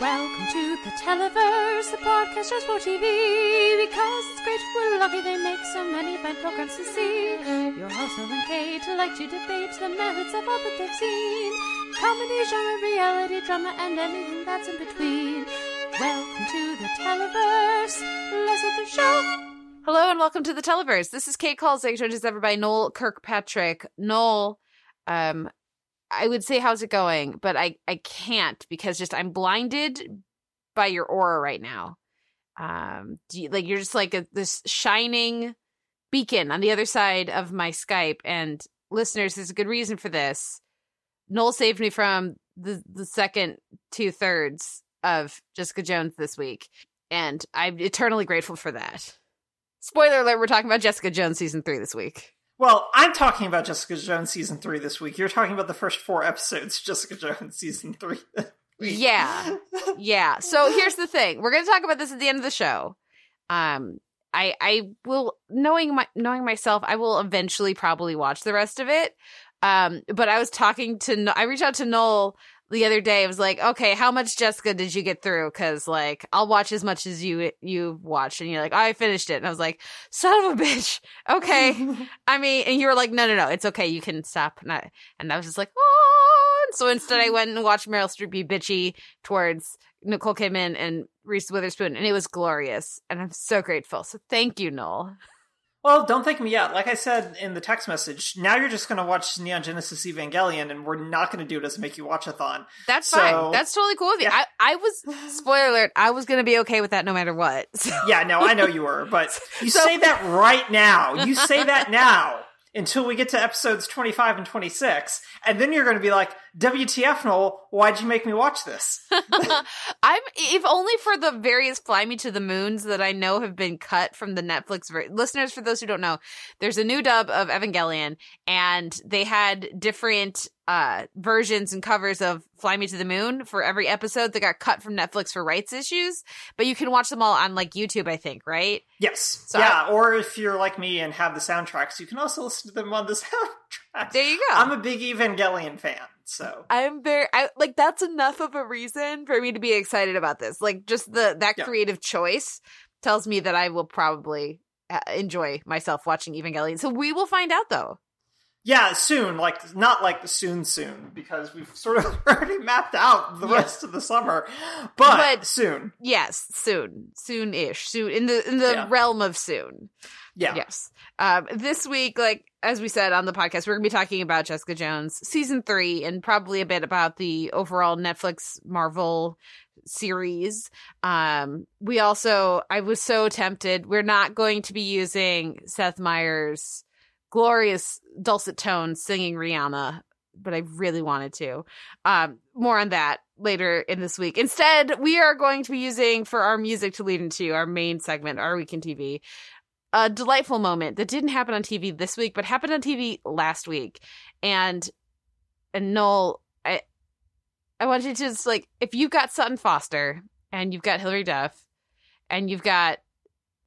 Welcome to the Televerse, the podcast just for TV. Because it's great, we're lucky they make so many fine programs to see. Your host, Noel and Kate, like to debate the merits of all that they've seen. Comedy, genre, reality, drama, and anything that's in between. Welcome to the Televerse. Let's get the show. Hello and welcome to the Televerse. This is Kate Kulzick, joined as ever by Noel Kirkpatrick. Noel, um, I would say how's it going, but I I can't because just I'm blinded by your aura right now. Um, you, like you're just like a, this shining beacon on the other side of my Skype. And listeners, there's a good reason for this. Noel saved me from the the second two thirds of Jessica Jones this week, and I'm eternally grateful for that. Spoiler alert: We're talking about Jessica Jones season three this week. Well, I'm talking about Jessica Jones season three this week. You're talking about the first four episodes, Jessica Jones season three. yeah, yeah. So here's the thing: we're going to talk about this at the end of the show. Um, I I will knowing my knowing myself, I will eventually probably watch the rest of it. Um, but I was talking to I reached out to Noel the other day. I was like, okay, how much Jessica did you get through? Because like I'll watch as much as you you watched, and you're like, oh, I finished it, and I was like, son of a bitch. Okay, I mean, and you were like, no, no, no, it's okay, you can stop. And I and I was just like, oh. And so instead, I mm-hmm. went and watched Meryl Streep be bitchy towards Nicole Kidman and Reese Witherspoon, and it was glorious, and I'm so grateful. So thank you, Noel. Well, don't thank me yet. Like I said in the text message, now you're just going to watch Neon Genesis Evangelion, and we're not going to do it as make you watch a thon. That's So- fine. That's totally cool with me. Yeah. I, I was spoiler alert. I was gonna be okay with that no matter what. So, Yeah, no, I know you were, but you So- say that right now. You say that now until we get to episodes 25 and 26, and then you're going to be like, WTF, Noel, why'd you make me watch this? I'm if only for the various "Fly Me to the Moons" that I know have been cut from the Netflix. Ver- Listeners, for those who don't know, there's a new dub of Evangelion, and they had different uh versions and covers of "Fly Me to the Moon" for every episode that got cut from Netflix for rights issues. But you can watch them all on like YouTube, I think, right? Yes. So yeah, or if you're like me and have the soundtracks, you can also listen to them on the soundtrack. There you go. I'm a big Evangelion fan, so. I'm very I like that's enough of a reason for me to be excited about this. Like just the that Yeah. creative choice tells me that I will probably uh, enjoy myself watching Evangelion. So we will find out though. Yeah, soon, like not like the soon, soon, because we've sort of already mapped out the Yeah. rest of the summer, but, But- soon. Yes, soon, soon-ish, soon in the in the Yeah. realm of soon. Yeah. Yes. Um, this week, like as we said on the podcast, we're gonna be talking about Jessica Jones season three and probably a bit about the overall Netflix Marvel series. Um, we also, I was so tempted. We're not going to be using Seth Meyers' glorious dulcet tones singing Rihanna, but I really wanted to. Um, more on that later in this week. Instead, we are going to be using for our music to lead into our main segment, our week in TV a delightful moment that didn't happen on TV this week, but happened on TV last week. And and Noel, I I want you to just like if you've got Sutton Foster and you've got Hilary Duff and you've got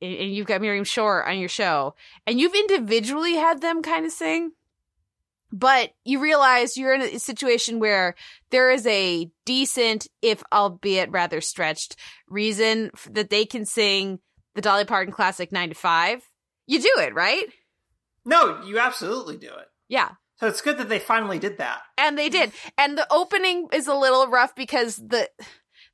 and you've got Miriam Shor on your show, and you've individually had them kind of sing, but you realize you're in a situation where there is a decent, if albeit rather stretched, reason that they can sing the Dolly Parton classic 9 to 5. You do it, right? No, you absolutely do it. Yeah. So it's good that they finally did that. And they did. And the opening is a little rough because the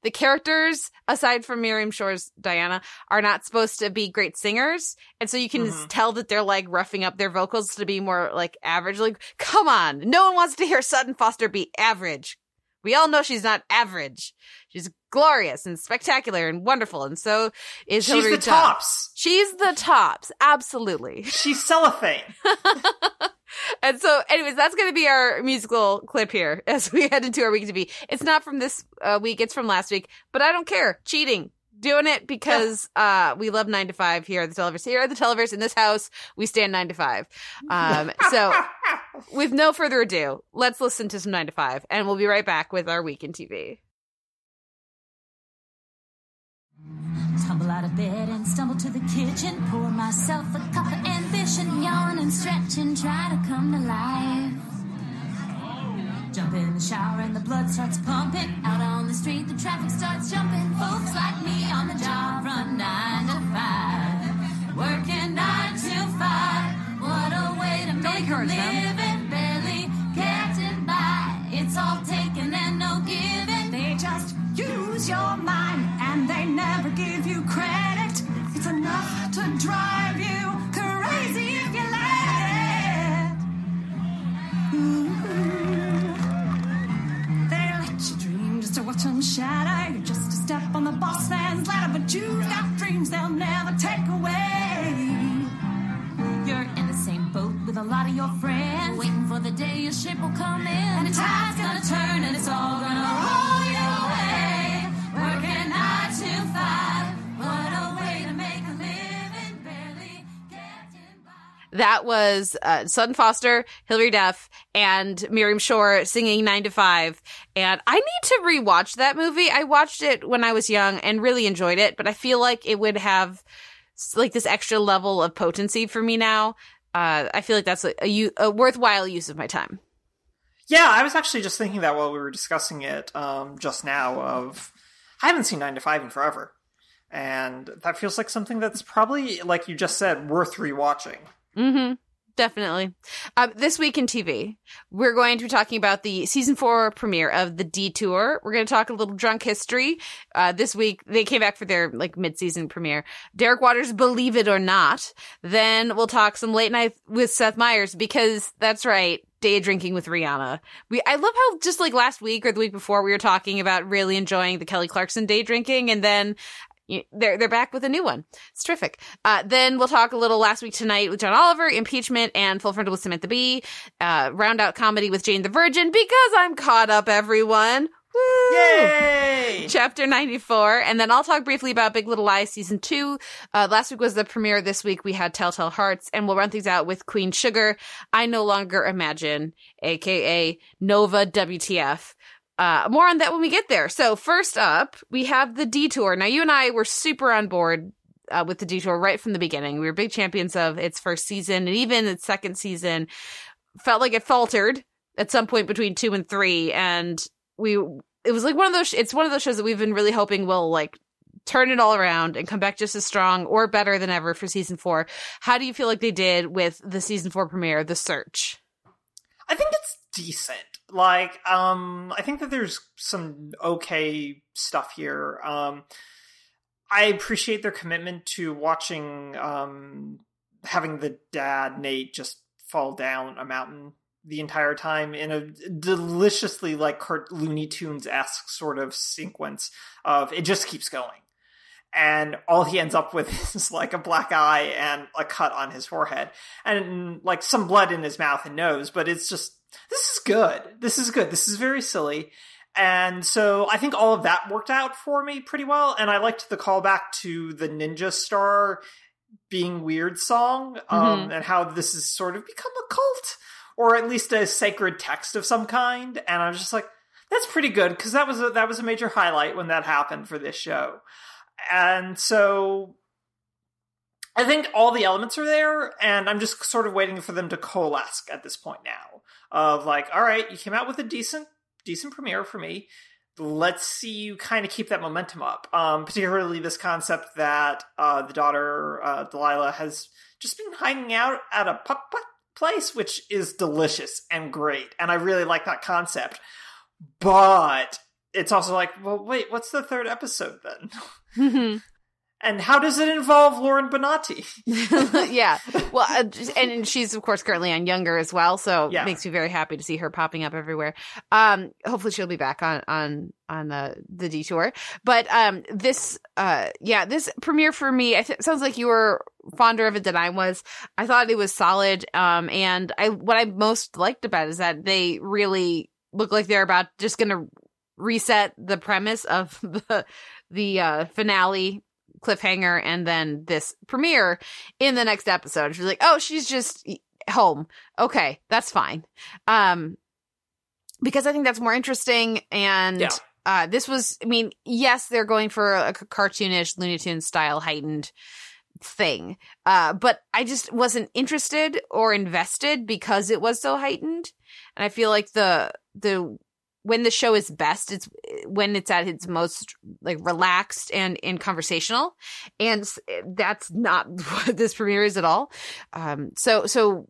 the characters, aside from Miriam Shor's Diana, are not supposed to be great singers. And so you can Mhm. tell that they're like roughing up their vocals to be more like average. Like, come on. No one wants to hear Sutton Foster be average. We all know she's not average. She's glorious and spectacular and wonderful. And so is She's Hilary the Duff. tops. She's the tops. Absolutely. She's cellophane. And so, anyways, that's going to be our musical clip here as we head into our week to be. It's not from this uh, week; it's from last week. But I don't care. Cheating, doing it because uh, we love nine to five here at the Televerse. Here at the Televerse in this house, we stand nine to five. Um, so, with no further ado, let's listen to some nine to five, and we'll be right back with our week in TV. Tumble out of bed and stumble to the kitchen. Pour myself a cup of ambition. Yawn and stretch and try to come to life. Jump in the shower and the blood starts pumping. Out on the street, the traffic starts jumping. Folks like me on the job run nine to five. Working nine to five. What a way to make a living. Give you credit. It's enough to drive you crazy if you let it. Ooh. They let you dream just to watch them shatter. You're just a step on the boss man's ladder, but you've got dreams they'll never take away. You're in the same boat with a lot of your friends. Waiting for the day your ship will come in. And the tide's gonna turn and it's all gonna roll That was uh, Sutton Foster, Hilary Duff, and Miriam Shor singing Nine to Five. And I need to rewatch that movie. I watched it when I was young and really enjoyed it, but I feel like it would have like this extra level of potency for me now. Uh, I feel like that's a worthwhile use of my time. Yeah, I was actually just thinking that while we were discussing it um, just now. Of I haven't seen Nine to Five in forever, and that feels like something that's probably, like you just said, worth rewatching. Mm-hmm. Definitely. Uh, this week in TV, we're going to be talking about the season four premiere of the Detour. We're going to talk a little drunk history. Uh, this week, they came back for their like mid-season premiere. Derek Waters' Believe It or Not. Then we'll talk some late night with Seth Meyers because that's right. Day drinking with Rihanna. We, I love how just like last week or the week before we were talking about really enjoying the Kelly Clarkson day drinking and then you- they're they're back with a new one. It's terrific. Uh, then we'll talk a little last week tonight with John Oliver, impeachment, and full frontal with Samantha Bee. Uh, round out comedy with Jane the Virgin because I'm caught up. Everyone. Woo! Yay! Chapter 94. And then I'll talk briefly about Big Little Lies season two. Uh, last week was the premiere. This week we had Telltale Hearts and we'll run things out with Queen Sugar. I no longer imagine, aka Nova WTF. Uh, more on that when we get there. So first up, we have the detour. Now you and I were super on board uh, with the detour right from the beginning. We were big champions of its first season and even its second season felt like it faltered at some point between two and three. And we, it was like one of those, it's one of those shows that we've been really hoping will like turn it all around and come back just as strong or better than ever for season four. How do you feel like they did with the season four premiere, The Search? I think it's decent. Like, um, I think that there's some okay stuff here. Um, I appreciate their commitment to watching, um, having the dad Nate just fall down a mountain the entire time in a deliciously like cart- Looney Tunes esque sort of sequence of it just keeps going. And all he ends up with is like a black eye and a cut on his forehead and like some blood in his mouth and nose, but it's just this is good. This is good. This is very silly. And so I think all of that worked out for me pretty well. And I liked the callback to the Ninja Star being weird song, um, and how this has sort of become a cult, or at least a sacred text of some kind. And I was just like, that's pretty good because that was a, that was a major highlight when that happened for this show. And so I think all the elements are there, and I'm just sort of waiting for them to coalesce at this point now. Of like, all right, you came out with a decent, decent premiere for me. Let's see you kind of keep that momentum up. Um, particularly this concept that uh, the daughter uh, Delilah has just been hanging out at a putt putt place, which is delicious and great, and I really like that concept. But it's also like, well, wait, what's the third episode then? And how does it involve Lauren Benanti? yeah. Well, uh, and she's of course currently on Younger as well, so Yeah. it makes me very happy to see her popping up everywhere. Um, hopefully she'll be back on on on uh, the detour. But um, this uh, yeah, this premiere for me, I th- sounds like you were fonder of it than I was. I thought it was solid. Um, and I what I most liked about it is that they really look like they're about just going to reset the premise of the the uh, finale cliffhanger and then this premiere in the next episode. She's like, "Oh, she's just home. Okay, that's fine." Um because I think that's more interesting and Yeah. uh this was I mean, yes, they're going for a cartoonish Looney Tunes style heightened thing. Uh but I just wasn't interested or invested because it was so heightened. and I feel like the the when the show is best, it's when it's at its most like relaxed and and conversational, and that's not what this premiere is at all. Um, so so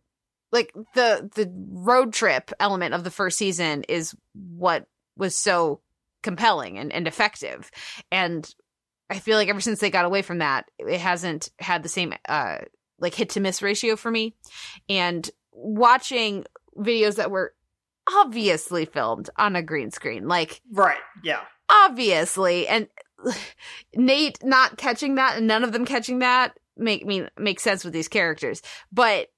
like the the road trip element of the first season is what was so compelling and, and effective. And i feel like ever since they got away from that it hasn't had the same uh like hit to miss ratio for me. And watching videos that were obviously filmed on a green screen like Right. Yeah. obviously and nate not catching that and none of them catching that make me make sense with these characters but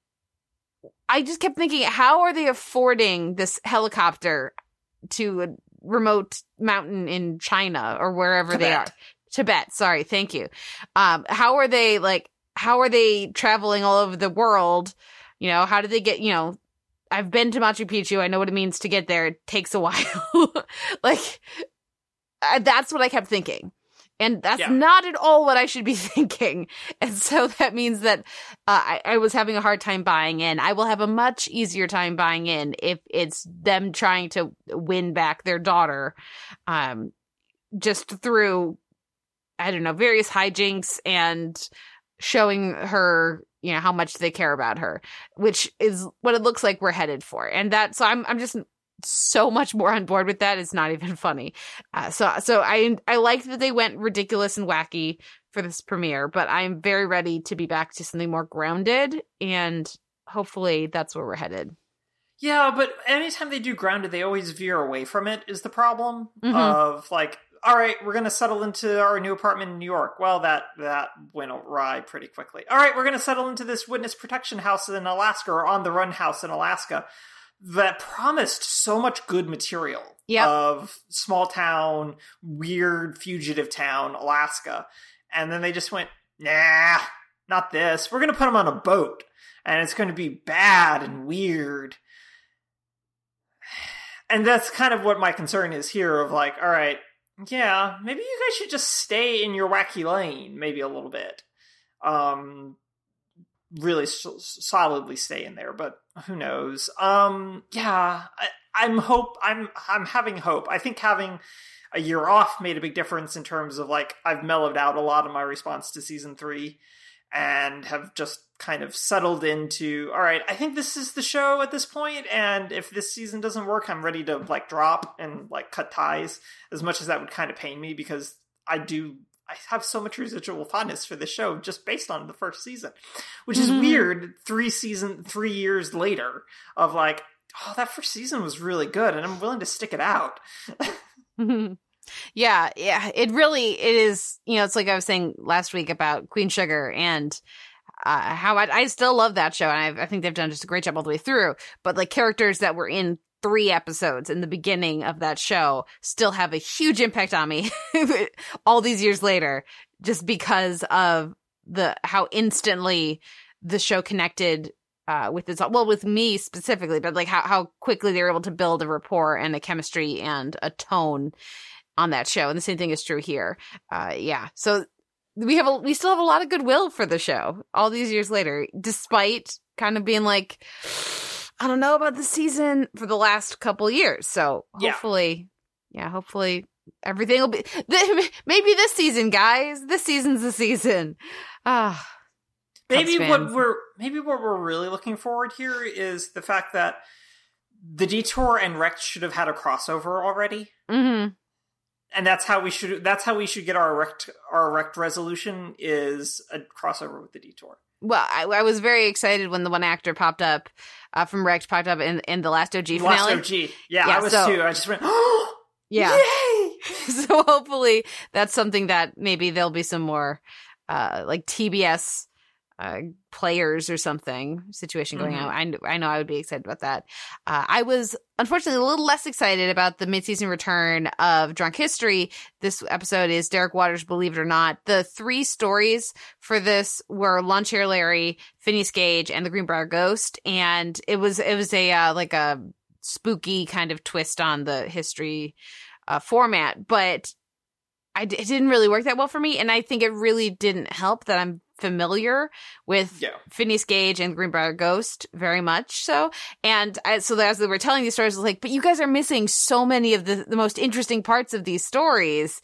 i just kept thinking how are they affording this helicopter to a remote mountain in china or wherever they are Tibet. tibet sorry thank you um how are they like how are they traveling all over the world you know how do they get you know I've been to Machu Picchu. I know what it means to get there. It takes a while. like I, that's what I kept thinking. And that's Yeah. not at all what I should be thinking. And so that means that uh, I, I was having a hard time buying in. I will have a much easier time buying in if it's them trying to win back their daughter, um, just through, I don't know, various hijinks and showing her, you know, how much they care about her, which is what it looks like we're headed for. And that, so I'm, I'm just so much more on board with that. It's not even funny. Uh, so, so I, I like that they went ridiculous and wacky for this premiere, but I'm very ready to be back to something more grounded. And hopefully that's where we're headed. Yeah, but anytime they do grounded, they always veer away from it. Is the problem Mhm. of like, all right, we're gonna settle into our new apartment in New York. Well, that that went awry pretty quickly. All right, we're gonna settle into this witness protection house in Alaska or on the run house in Alaska that promised so much good material Yep. of small town, weird fugitive town, Alaska, and then they just went, nah, not this. We're gonna put them on a boat, and it's going to be bad and weird and that's kind of what my concern is here of like all right yeah maybe you guys should just stay in your wacky lane maybe a little bit. Um really s- solidly stay in there but who knows? Um yeah I, i'm hope i'm i'm having hope. I think having a year off made a big difference in terms of like i've mellowed out a lot of my response to season three and have just kind of settled into all right i think this is the show at this point and if this season doesn't work i'm ready to like drop and like cut ties as much as that would kind of pain me because i do i have so much residual fondness for this show just based on the first season which is Mhm. weird three season three years later of like oh that first season was really good and i'm willing to stick it out yeah, yeah. It really it is. You know, it's like I was saying last week about Queen Sugar and uh, how I, I still love that show, and I, I think they've done just a great job all the way through. But like characters that were in three episodes in the beginning of that show still have a huge impact on me all these years later, just because of the how instantly the show connected uh, with this, well, with me specifically, but like how, how quickly they were able to build a rapport and a chemistry and a tone on that show. And the same thing is true here. Uh, yeah. So we have a, we still have a lot of goodwill for the show all these years later, despite kind of being like, I don't know about the season for the last couple years. So hopefully, yeah, hopefully everything will be, maybe this season, guys, this season's the season. Ah, maybe what we're maybe what we're really looking forward here is the fact that the detour and Wrecked should have had a crossover already. hmm and that's how we should that's how we should get our erect our erect resolution is a crossover with the detour Well, I, I was very excited when the one actor popped up uh, from Wrecked popped up in in the last OG finale. last og yeah, Yeah, i was so- too i just went oh Yeah. yay so hopefully that's something that maybe there'll be some more uh like TBS uh players or something situation going Mhm. on. I I know I would be excited about that. Uh I was unfortunately a little less excited about the mid-season return of Drunk History. This episode is Derek Waters Believe It or Not. The three stories for this were Lawnchair Larry, Phineas Gage and the Greenbrier Ghost and it was it was a uh, like a spooky kind of twist on the history uh, format, but I d- it didn't really work that well for me, and I think it really didn't help that I'm familiar with Yeah. Phineas Gage and Greenbrier Ghost very much so. And I, so as they were telling these stories, I was like, but you guys are missing so many of the, the most interesting parts of these stories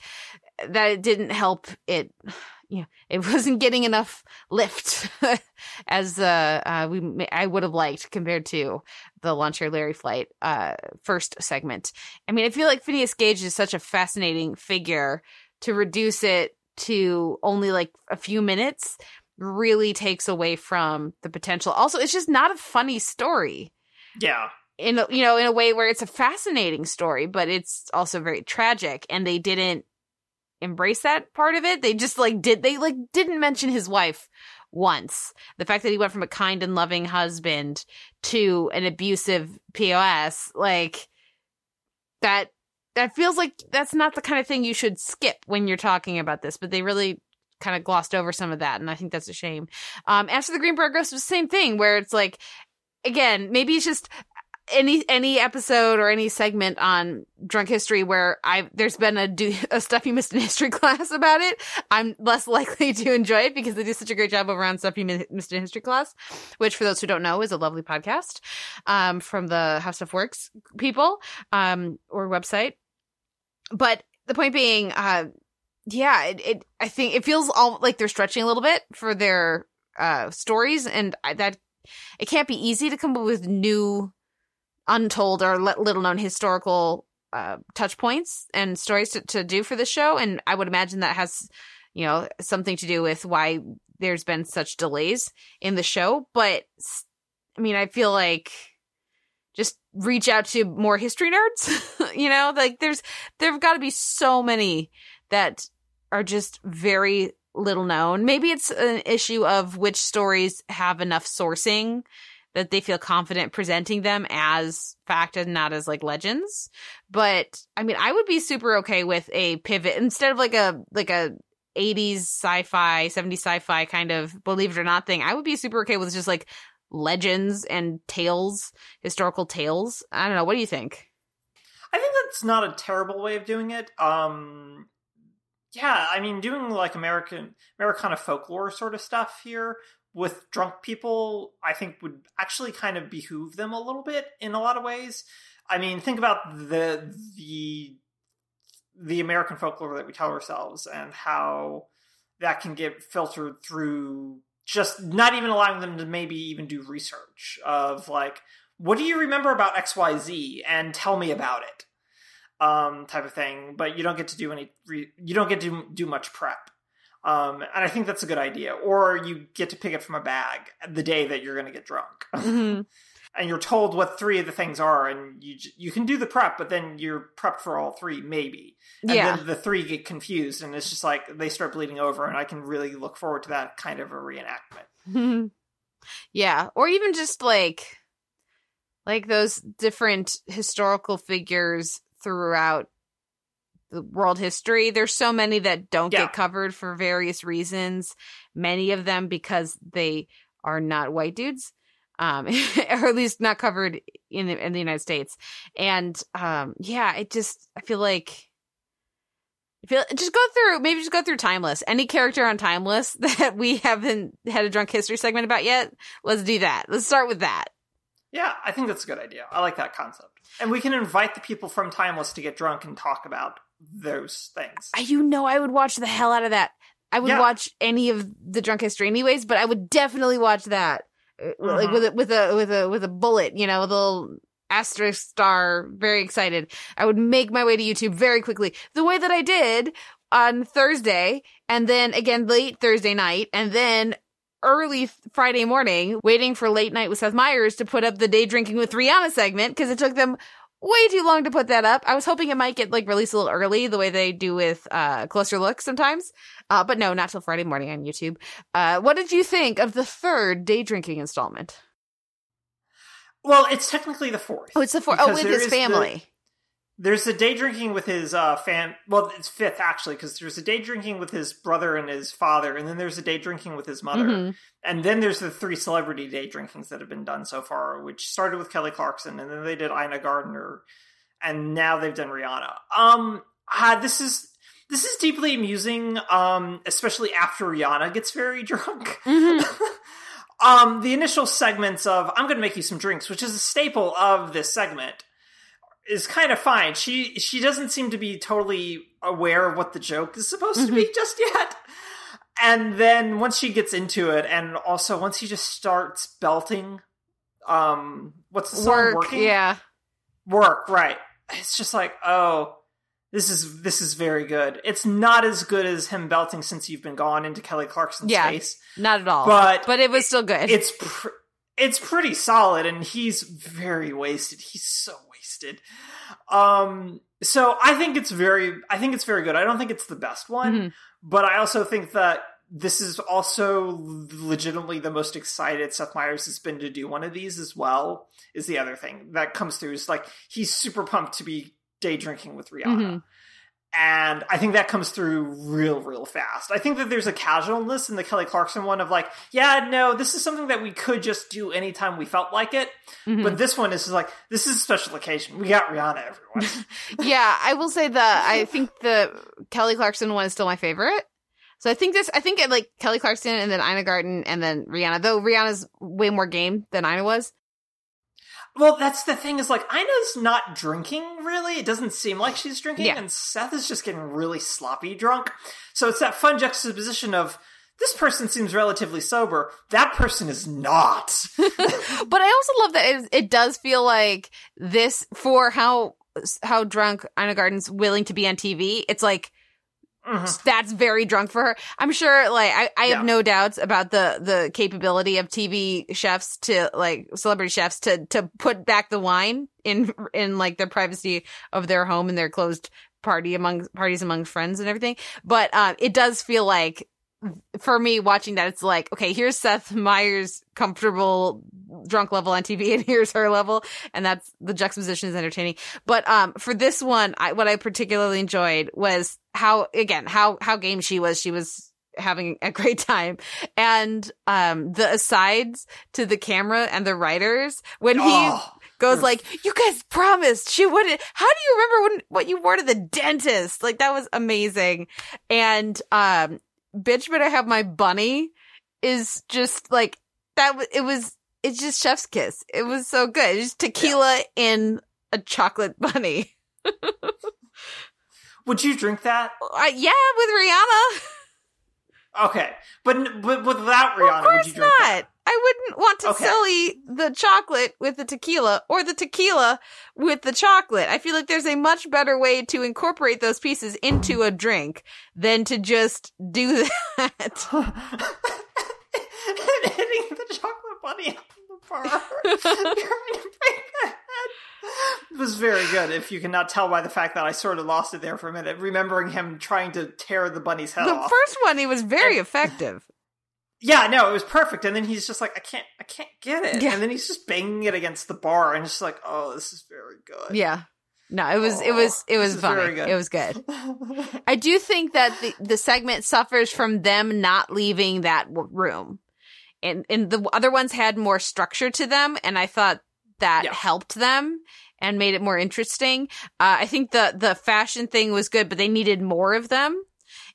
that it didn't help it. Yeah, it wasn't getting enough lift as uh, uh we I would have liked compared to the Lawnchair Larry flight uh first segment. I mean, I feel like Phineas Gage is such a fascinating figure to reduce it to only like a few minutes really takes away from the potential. Also, it's just not a funny story Yeah. in a, you know in a way where it's a fascinating story, but it's also very tragic, and they didn't embrace that part of it. They just like did they like didn't mention his wife once. The fact that he went from a kind and loving husband to an abusive POS, like that that feels like that's not the kind of thing you should skip when you're talking about this, but they really kind of glossed over some of that, and I think that's a shame. Um, after the Greenbrier Ghost, was the same thing where it's like, again, maybe it's just any any episode or any segment on drunk history where I there's been a do a stuff you missed in history class about it, I'm less likely to enjoy it because they do such a great job over on stuff you missed in history class, which for those who don't know is a lovely podcast um, from the How Stuff Works people um, or website. But the point being, uh, yeah, it, it I think it feels all like they're stretching a little bit for their uh, stories, and I, that it can't be easy to come up with new untold or little known historical uh, touch points and stories to, to do for the show. And I would imagine that has, you know, something to do with why there's been such delays in the show. But I mean, I feel like just reach out to more history nerds, you know, like there's, there've got to be so many that are just very little known. Maybe it's an issue of which stories have enough sourcing that they feel confident presenting them as fact and not as like legends. But I mean, I would be super okay with a pivot instead of like a like a 80s sci-fi, 70s sci-fi kind of believe it or not thing. I would be super okay with just like legends and tales, historical tales. I don't know. What do you think? I think that's not a terrible way of doing it. Um, yeah, I mean, doing like American Americana folklore sort of stuff here with drunk people, I think would actually kind of behoove them a little bit in a lot of ways. I mean, think about the the the American folklore that we tell ourselves and how that can get filtered through just not even allowing them to maybe even do research of like what do you remember about xyz and tell me about it? Um type of thing. But you don't get to do any re- you don't get to do much prep um and i think that's a good idea. Or you get to pick it from a bag the day that you're going to get drunk. Mhm. and you're told what three of the things are and you j- you can do the prep but then you're prepped for all three maybe. And Yeah. then the three get confused and it's just like they start bleeding over and i can really look forward to that kind of a reenactment. Yeah, or even just like like those different historical figures throughout world history. There's so many that don't Yeah. get covered for various reasons. Many of them because they are not white dudes. Um, or at least not covered in the, in the United States. And um, yeah, it just I feel like I feel just go through maybe just go through Timeless. Any character on Timeless that we haven't had a drunk history segment about yet, let's do that. Let's start with that. yeah i think that's a good idea i like that concept and we can invite the people from timeless to get drunk and talk about those things I, you know, I would watch the hell out of that. I would Yeah. watch any of the drunk history anyways, but I would definitely watch that, Uh, like Mhm. with a, with a with a with a bullet, you know, with a little asterisk star. Very excited. I would make my way to YouTube very quickly, the way that I did on Thursday, and then again late Thursday night, and then early Friday morning, waiting for late night with Seth Meyers to put up the day drinking with Rihanna segment because it took them way too long to put that up. I was hoping it might get like released a little early, the way they do with uh closer look sometimes. Uh, but no, not till Friday morning on YouTube. Uh, what did you think of the third day drinking installment? well it's technically the fourth Oh, it's the fourth. Oh, with his family. There's a day drinking with his uh fan. Well, it's fifth actually, because there's a day drinking with his brother and his father, and then there's a day drinking with his mother, Mhm. and then there's the three celebrity day drinkings that have been done so far, which started with Kelly Clarkson, and then they did Ina Garten, and now they've done Rihanna. Um, uh, this is this is deeply amusing, um, especially after Rihanna gets very drunk. um, the initial segments of "I'm going to make you some drinks," which is a staple of this segment, is kind of fine. She she doesn't seem to be totally aware of what the joke is supposed to be just yet. And then once she gets into it, and also once he just starts belting, um, what's the song? Work, Working? yeah. work right it's just like oh this is this is very good it's not as good as him belting since you've been gone into kelly clarkson's Yeah. face Not at all. But- but it was still good. it's pr- it's pretty solid and he's very wasted he's so wasted um so i think it's very i think it's very good i don't think it's the best one Mhm. but i also think that this is also legitimately the most excited Seth Meyers has been to do one of these as well. Is the other thing that comes through is like he's super pumped to be day drinking with Rihanna, Mhm. And I think that comes through real, real fast. I think that there's a casualness in the Kelly Clarkson one of like, yeah, no, this is something that we could just do anytime we felt like it, Mhm. but this one is like this is a special occasion. We got Rihanna, everyone. yeah, I will say that I think the Kelly Clarkson one is still my favorite. So I think this, I think it like Kelly Clarkson and then Ina Garten and then Rihanna, though Rihanna's way more game than Ina was. Well, that's the thing is like Ina's not drinking really. It doesn't seem like she's drinking, Yeah. and Seth is just getting really sloppy drunk. So it's that fun juxtaposition of this person seems relatively sober, that person is not. But I also love that it, it does feel like this for how how drunk Ina Garten's willing to be on TV. It's like Mhm. that's very drunk for her. I'm sure like I, I have Yeah. no doubts about the the capability of TV chefs to like celebrity chefs to to put back the wine in in like the privacy of their home and their closed party among parties among friends and everything. But um it does feel like for me watching that it's like okay here's Seth Meyers comfortable drunk level on TV and here's her level and that's the juxtaposition is entertaining but um for this one I what I particularly enjoyed was how again how how game she was she was having a great time and um the asides to the camera and the writers when he Oh, goes like, "You guys promised she wouldn't." How do you remember when what you wore to the dentist? Like that was amazing. And um, bitch, better have my bunny is just like that. w- It was. It's just chef's kiss. It was so good. It's just tequila in a chocolate bunny. would you drink that? Uh, yeah, with Rihanna. Okay, but but without Rihanna, of would course you drink not. that? I wouldn't want to Okay. sully the chocolate with the tequila or the tequila with the chocolate. I feel like there's a much better way to incorporate those pieces into a drink than to just do that. Hitting the chocolate bunny on the bar. Trying to break the head. It was very good. If you cannot tell by the fact that I sort of lost it there for a minute, remembering him trying to tear the bunny's head the off. first one, he was very effective. Yeah, no, it was perfect. And then he's just like, I can't, I can't get it. Yeah. And then he's just banging it against the bar, and it's just like, oh, this is very good. Yeah. No, it was, it was, it Oh, was funny. very good. It was good. I do think that the, the segment suffers from them not leaving that room. And, and the other ones had more structure to them. And I thought that Yeah. helped them and made it more interesting. Uh, I think the, the fashion thing was good, but they needed more of them.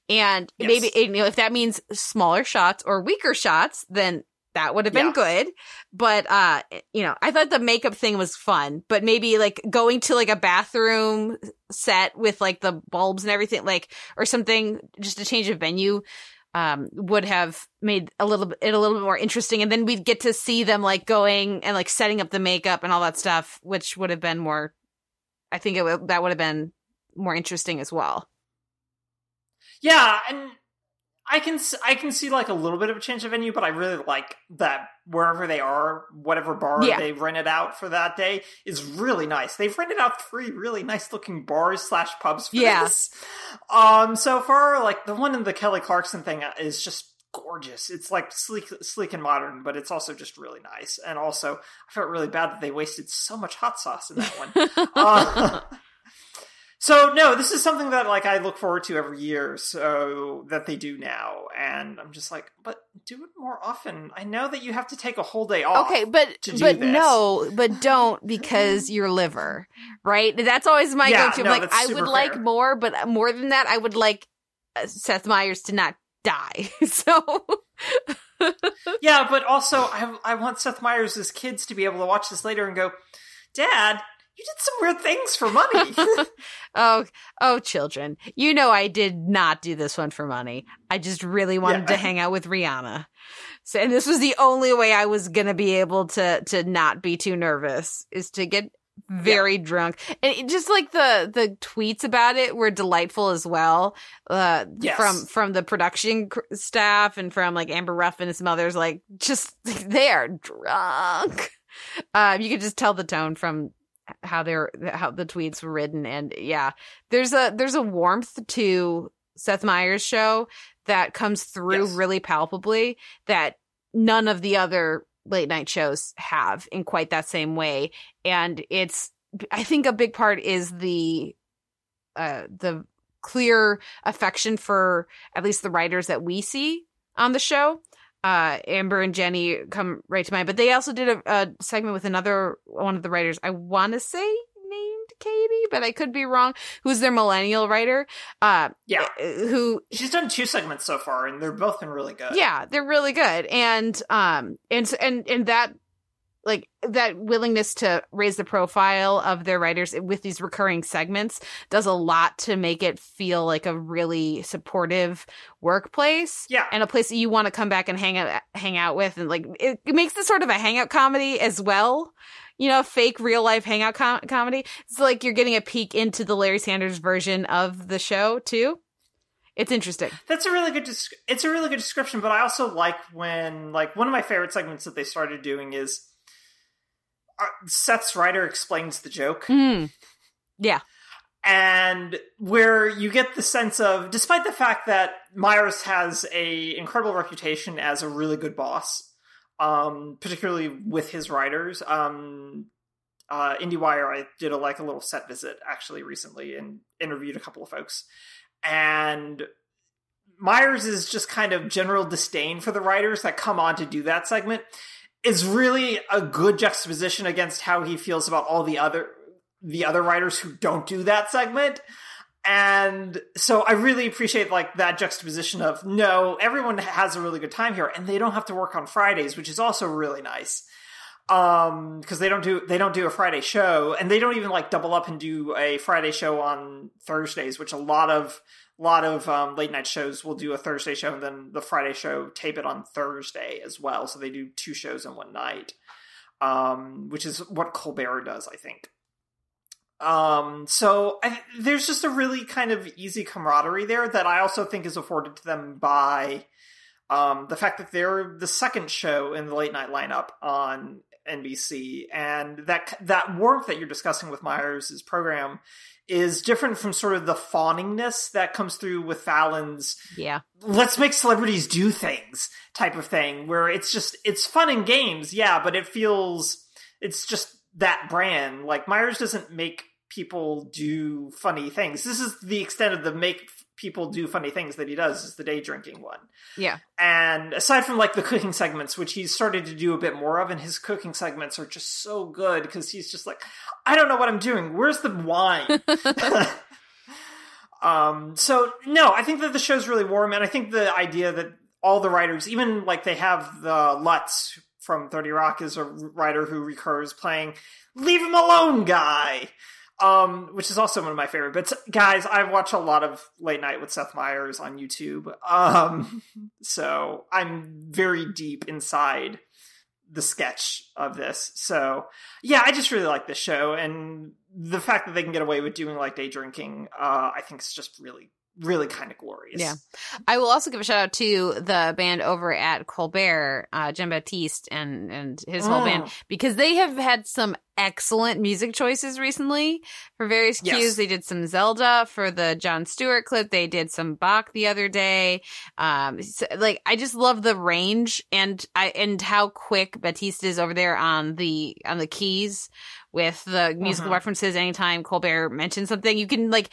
And Yes. maybe, you know, if that means smaller shots or weaker shots, then that would have been Yeah. good. But, uh, you know, I thought the makeup thing was fun, but maybe like going to like a bathroom set with like the bulbs and everything, like, or something, just a change of venue, um, would have made a little bit, it a little bit more interesting. And then we'd get to see them like going and like setting up the makeup and all that stuff, which would have been more, I think it would, that would have been more interesting as well. Yeah, and I can I can see like a little bit of a change of venue, but I really like that wherever they are, whatever bar Yeah. they rented out for that day is really nice. They've rented out three really nice looking bars slash pubs for Yeah. this. Um, so far, like the one in the Kelly Clarkson thing is just gorgeous. It's like sleek, sleek and modern, but it's also just really nice. And also, I felt really bad that they wasted so much hot sauce in that one. Uh, So no, this is something that like I look forward to every year. So that they do now, and I'm just like, but do it more often. I know that you have to take a whole day off. Okay, but to do but this. no, but don't because your liver, right? That's always my Yeah, go-to. I'm no, like, I would like more, but more than that, I would like uh, Seth Meyers to not die. so Yeah, but also I I want Seth Meyers' kids to be able to watch this later and go, Dad, you did some weird things for money. Oh, oh, children. You know, I did not do this one for money. I just really wanted Yeah. to hang out with Rihanna. So, and this was the only way I was going to be able to, to not be too nervous is to get very drunk. And it, just like the, the tweets about it were delightful as well. Uh, Yes. from, from the production cr- staff and from like Amber Ruffin and some others, like just, they are drunk. Um, you could just tell the tone from how they're how the tweets were written and yeah there's a there's a warmth to seth meyers show that comes through Yes. really palpably that none of the other late night shows have in quite that same way and it's i think a big part is the uh the clear affection for at least the writers that we see on the show uh amber and jenny come right to mind but they also did a, a segment with another one of the writers i want to say named katie but i could be wrong who's their millennial writer uh yeah. who She's done two segments so far, and they're both been really good. yeah they're really good and um and and and that like that willingness to raise the profile of their writers with these recurring segments does a lot to make it feel like a really supportive workplace Yeah. and a place that you want to come back and hang out hang out with and like it, it makes this sort of a hangout comedy as well you know fake real life hangout com- comedy it's like you're getting a peek into the larry sanders version of the show too it's interesting That's a really good. Desc- it's a really good description, but I also like when like one of my favorite segments that they started doing is Seth's writer explains the joke, Mm. yeah and where you get the sense of, despite the fact that Myers has a incredible reputation as a really good boss, um, particularly with his writers. Um, uh, IndieWire, I did a like a little set visit actually recently and interviewed a couple of folks, and Myers is just kind of general disdain for the writers that come on to do that segment is really a good juxtaposition against how he feels about all the other the other writers who don't do that segment. And so I really appreciate like that juxtaposition of no, everyone has a really good time here and they don't have to work on Fridays, which is also really nice. Um, because they don't do they don't do a Friday show and they don't even like double up and do a Friday show on Thursdays, which a lot of lot of um, late night shows will do a Thursday show and then the Friday show tape it on Thursday as well. So they do two shows in one night, um, which is what Colbert does, I think. Um, so I, there's just a really kind of easy camaraderie there that I also think is afforded to them by um, the fact that they're the second show in the late night lineup on NBC, and that that warmth that you're discussing with Myers' program is different from sort of the fawningness that comes through with Fallon's yeah. Let's make celebrities do things type of thing where it's just it's fun and games yeah but it feels it's just that brand. Like myers doesn't make people do funny things. This is the extent of the make people do funny things that he does is the day drinking one. Yeah. And aside from like the cooking segments which he's started to do a bit more of and his cooking segments are just so good because he's just like i don't know what i'm doing. Where's the wine? Um so no i think that the show's really warm and i think the idea that all the writers even like they have the lutz from 30 rock is a writer who recurs playing leave him alone guy um which is also one of my favorite bits. Guys i watch a lot of late night with seth meyers on youtube. Um so i'm very deep inside the sketch of this. So yeah i just really like this show. And the fact that they can get away with doing like day drinking uh i think is just really really kind of glorious. Yeah. I will also give a shout out to the band over at Colbert, uh, Jon Batiste and and his whole band Mm. because they have had some excellent music choices recently for various Yes. cues. They did some Zelda for the Jon Stewart clip. They did some Bach the other day. Um, so, like I just love the range and I and how quick Batiste is over there on the on the keys with the musical Mhm. references. Anytime Colbert mentions something, you can like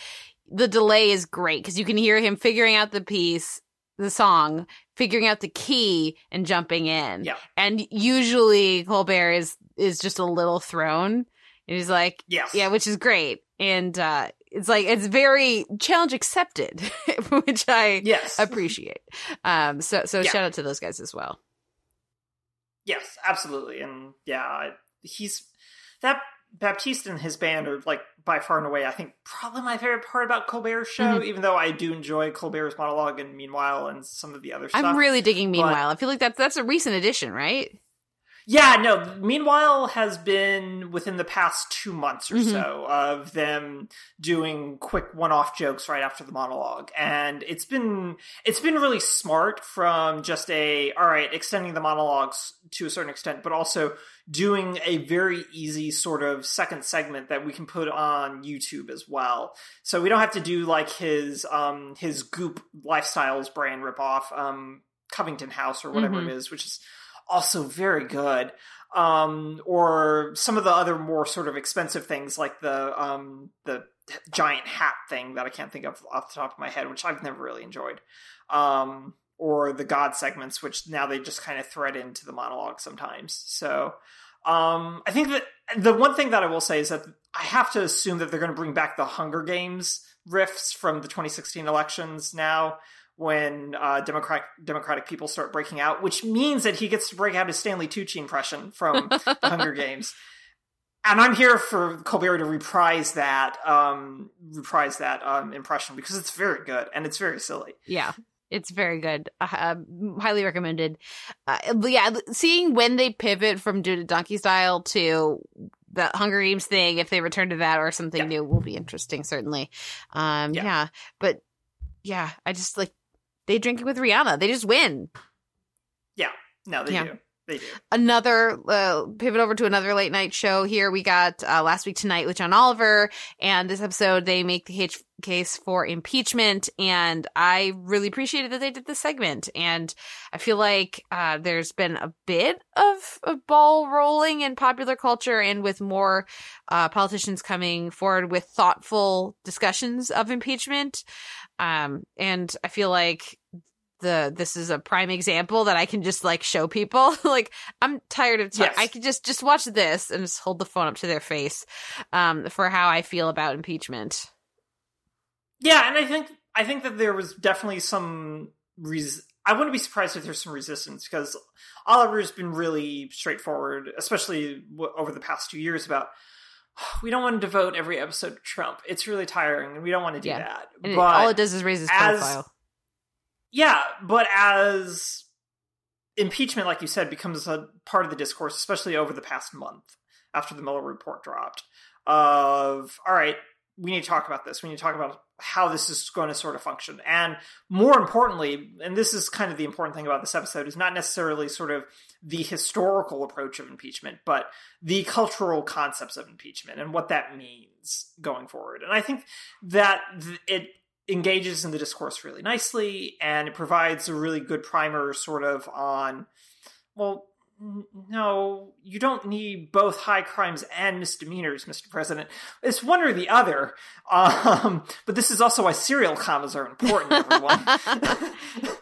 the delay is great because you can hear him figuring out the piece, the song, figuring out the key, and jumping in. Yeah. And usually Colbert is is just a little thrown. And he's like, Yes. yeah, which is great. And uh it's like it's very challenge accepted, which I Yes. appreciate. Um so so Yeah. shout out to those guys as well. Yes, absolutely. And yeah, he's that Batiste and his band are like by far and away, I think, probably my favorite part about Colbert's show, Mhm. even though I do enjoy Colbert's monologue and Meanwhile and some of the other stuff. I'm really digging but- Meanwhile. I feel like that's that's a recent addition, right? Yeah, no. Meanwhile, has been within the past two months or Mhm. so of them doing quick one-off jokes right after the monologue, and it's been it's been really smart from just a all right extending the monologues to a certain extent, but also doing a very easy sort of second segment that we can put on YouTube as well. So we don't have to do like his um his Goop Lifestyles brand ripoff, um Covetton House or whatever Mhm. it is, which is also very good. Um, or some of the other more sort of expensive things like the um the giant hat thing that I can't think of off the top of my head, which I've never really enjoyed. Um, or the God segments, which now they just kind of thread into the monologue sometimes. So um, I think that the one thing that I will say is that I have to assume that they're going to bring back the Hunger Games riffs from the 2016 elections now when uh, Democratic Democratic people start breaking out, which means that he gets to break out his Stanley Tucci impression from the Hunger Games. And I'm here for Colbert to reprise that um, reprise that um, impression because it's very good and it's very silly. Yeah, it's very good. Uh, highly recommended. Uh, yeah, seeing when they pivot from to donkey style to the Hunger Games thing, if they return to that or something Yeah. new, will be interesting. Certainly. Um, Yeah. yeah. but yeah, I just like they drink it with Rihanna. They just win. Yeah. No, they Yeah. do. They do. another uh, pivot over to another late night show here we got uh, last week tonight with john oliver and this episode they make the H- case for impeachment and i really appreciated that they did this segment and i feel like uh, there's been a bit of a ball rolling in popular culture and with more uh, politicians coming forward with thoughtful discussions of impeachment um, and i feel like the this is a prime example that I can just like show people. like I'm tired of t- Yes. I could just just watch this and just hold the phone up to their face um for how I feel about impeachment. Yeah, and I think I think that there was definitely some res- I wouldn't be surprised if there's some resistance because Oliver's been really straightforward, especially w- over the past two years about we don't want to devote every episode to Trump. It's really tiring, and we don't want to do Yeah. that. And but all it does is raise his as- profile. Yeah, but as impeachment, like you said, becomes a part of the discourse, especially over the past month after the Mueller report dropped, of all right, we need to talk about this. We need to talk about how this is going to sort of function. And more importantly, and this is kind of the important thing about this episode, is not necessarily sort of the historical approach of impeachment, but the cultural concepts of impeachment and what that means going forward. And I think that it engages in the discourse really nicely and it provides a really good primer sort of on well no you don't need both high crimes and misdemeanors mr president. It's one or the other. Um, but this is also why serial commas are important everyone.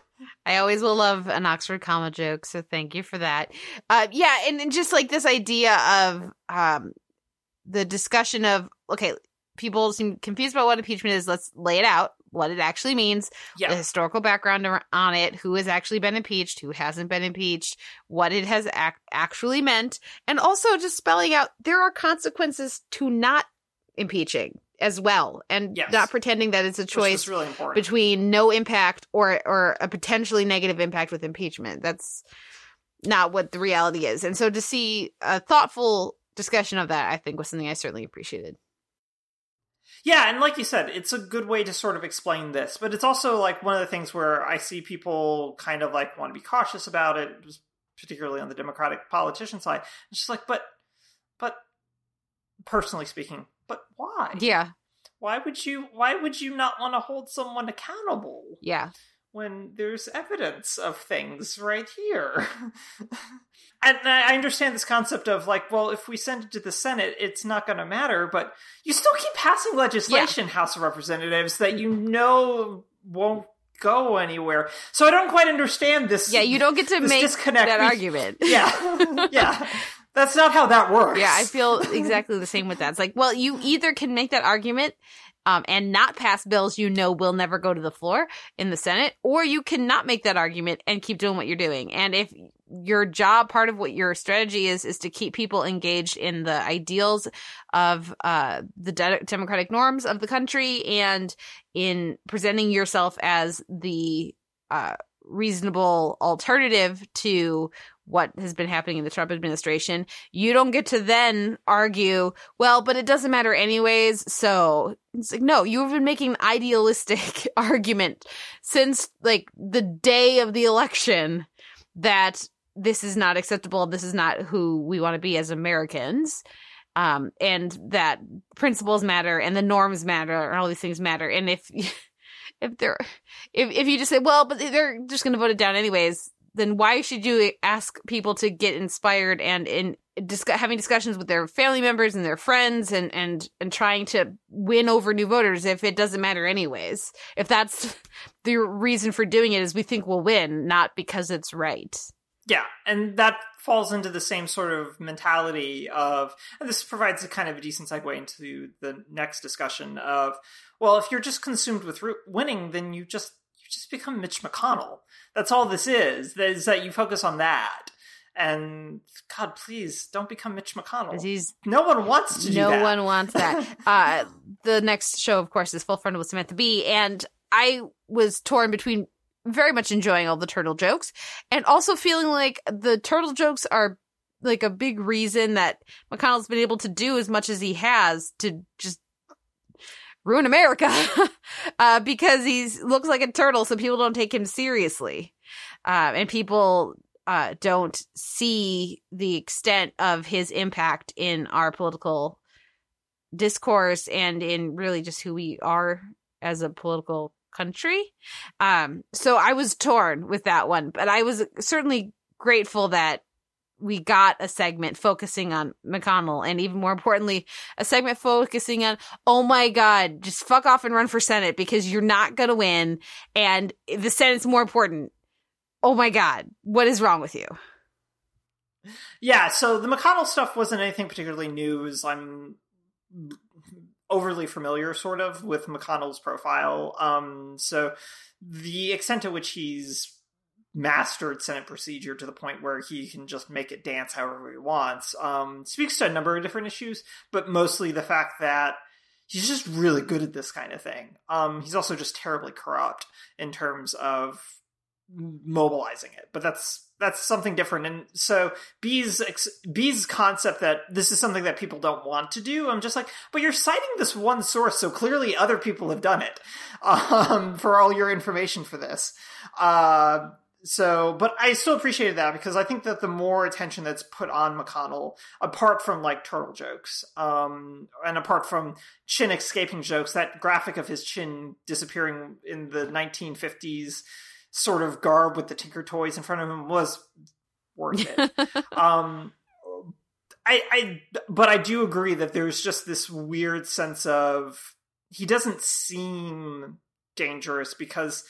I always will love an Oxford comma joke, so thank you for that. Uh, yeah, and, and just like this idea of um, the discussion of okay, people seem confused about what impeachment is. Let's lay it out, what it actually means, the historical background on it, who has actually been impeached, who hasn't been impeached, what it has ac- actually meant, and also just spelling out there are consequences to not impeaching as well, and Yes. not pretending that it's a choice really between no impact or or a potentially negative impact with impeachment. That's not what the reality is. And so to see a thoughtful discussion of that, I think was something I certainly appreciated. Yeah, and like you said, it's a good way to sort of explain this, but it's also like one of the things where I see people kind of like want to be cautious about it, particularly on the Democratic politician side. It's just like, but, but, personally speaking, but why? Yeah. Why would you? Why would you not want to hold someone accountable? Yeah. When there's evidence of things right here. and I understand this concept of like, well, if we send it to the Senate, it's not going to matter, but you still keep passing legislation, House of Representatives, that you know won't go anywhere. So I don't quite understand this. Yeah, you don't get to make disconnect. that We- argument. Yeah, yeah. That's not how that works. Yeah, I feel exactly the same with that. It's like, well, you either can make that argument um, and not pass bills you know will never go to the floor in the Senate, or you cannot make that argument and keep doing what you're doing. And if your job, part of what your strategy is, is to keep people engaged in the ideals of uh, the de- democratic norms of the country and in presenting yourself as the uh, reasonable alternative to what has been happening in the Trump administration, you don't get to then argue, well, but it doesn't matter anyways. So it's like, no, you've been making an idealistic argument since like the day of the election that this is not acceptable. This is not who we want to be as Americans. Um, and that principles matter and the norms matter and all these things matter. And if, if they're, if, if you just say, well, but they're just going to vote it down anyways, then why should you ask people to get inspired and in dis- having discussions with their family members and their friends and and and trying to win over new voters if it doesn't matter anyways? If that's the reason for doing it is we think we'll win not because it's right. Yeah, and that falls into the same sort of mentality of, this provides a kind of a decent segue into the next discussion of, well, if you're just consumed with winning, then you just just become Mitch McConnell. That's all this is. Is that you focus on that, and God, please don't become Mitch McConnell. he's no one wants to do no that. one wants that uh the next show of course is full frontal with samantha bee and i was torn between very much enjoying all the turtle jokes and also feeling like the turtle jokes are like a big reason that mcconnell's been able to do as much as he has to just ruin america uh because he looks like a turtle so people don't take him seriously uh, and people uh, don't see the extent of his impact in our political discourse and in really just who we are as a political country. Um, so I was torn with that one, but I was certainly grateful that we got a segment focusing on McConnell and even more importantly, a segment focusing on, oh my God, just fuck off and run for Senate because you're not going to win. And the Senate's more important. Oh my God, what is wrong with you? Yeah, so the McConnell stuff wasn't anything particularly new. I'm overly familiar, sort of, with McConnell's profile. Um, so the extent to which he's mastered Senate procedure to the point where he can just make it dance however he wants um, speaks to a number of different issues, but mostly the fact that he's just really good at this kind of thing. Um, he's also just terribly corrupt in terms of mobilizing it, but that's that's something different. And so Bee's Bee's concept that this is something that people don't want to do. I'm just like, but you're citing this one source, so clearly other people have done it. Um, for all your information for this. Uh, so, but I still appreciated that because I think that the more attention that's put on McConnell, apart from like turtle jokes, um, and apart from chin escaping jokes, that graphic of his chin disappearing in the 1950s sort of garb with the Tinker Toys in front of him was worth it. um, I, I, but I do agree that there's just this weird sense of he doesn't seem dangerous because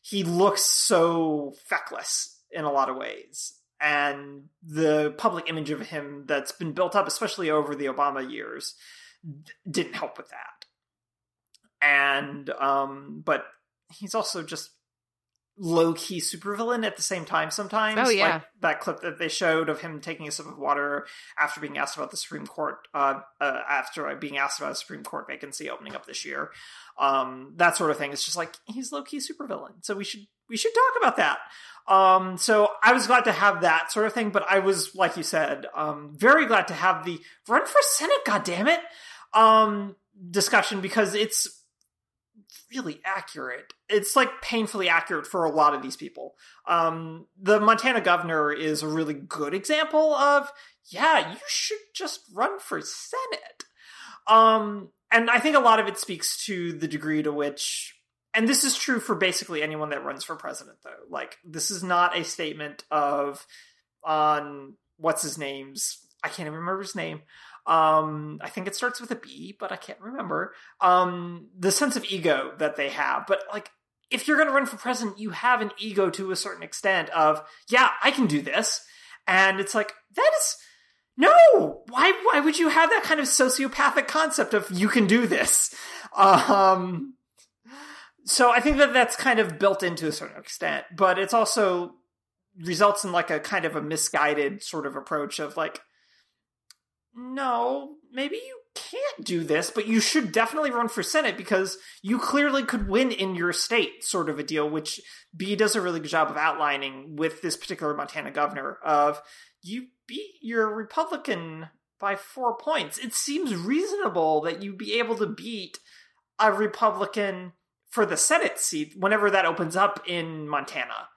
he looks so feckless in a lot of ways. And the public image of him that's been built up, especially over the Obama years, d- didn't help with that. And, um, but he's also just low key supervillain at the same time sometimes. Oh, yeah. Like that clip that they showed of him taking a sip of water after being asked about the Supreme Court, uh, uh, after being asked about a Supreme Court vacancy opening up this year. Um, that sort of thing. It's just like he's low key supervillain. So we should we should talk about that. Um, so I was glad to have that sort of thing, but I was, like you said, um, very glad to have the run for Senate. God damn it! Um, discussion because it's really accurate. It's like painfully accurate for a lot of these people. Um, the Montana governor is a really good example of, yeah, you should just run for Senate. Um, and I think a lot of it speaks to the degree to which, and this is true for basically anyone that runs for president, though. Like, this is not a statement of on what's his name's, I can't even remember his name. Um, I think it starts with a B, but I can't remember. Um, the sense of ego that they have. But like, if you're going to run for president, you have an ego to a certain extent of, yeah, I can do this. And it's like, that is, no, why, why would you have that kind of sociopathic concept of you can do this? Um, so I think that that's kind of built into a certain extent, but it's also results in like a kind of a misguided sort of approach of like, no, maybe you can't do this, but you should definitely run for Senate because you clearly could win in your state, sort of a deal, which Bee does a really good job of outlining with this particular Montana governor of you beat your Republican by four points. It seems reasonable that you'd be able to beat a Republican for the Senate seat whenever that opens up in Montana.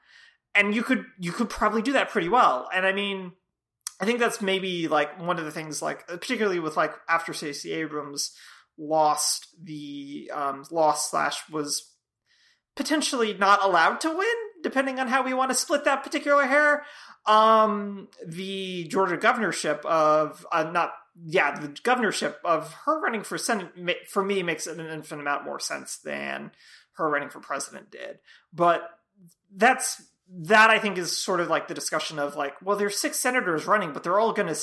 And you could you could probably do that pretty well. And I mean, I think that's maybe like one of the things, like particularly with like after Stacey Abrams lost the um, lost slash was potentially not allowed to win, depending on how we want to split that particular hair. Um, the Georgia governorship of uh, not yeah the governorship of her running for senate for me makes an infinite amount more sense than her running for president did. But that's that I think is sort of like the discussion of like, well, there's six senators running, but they're all going to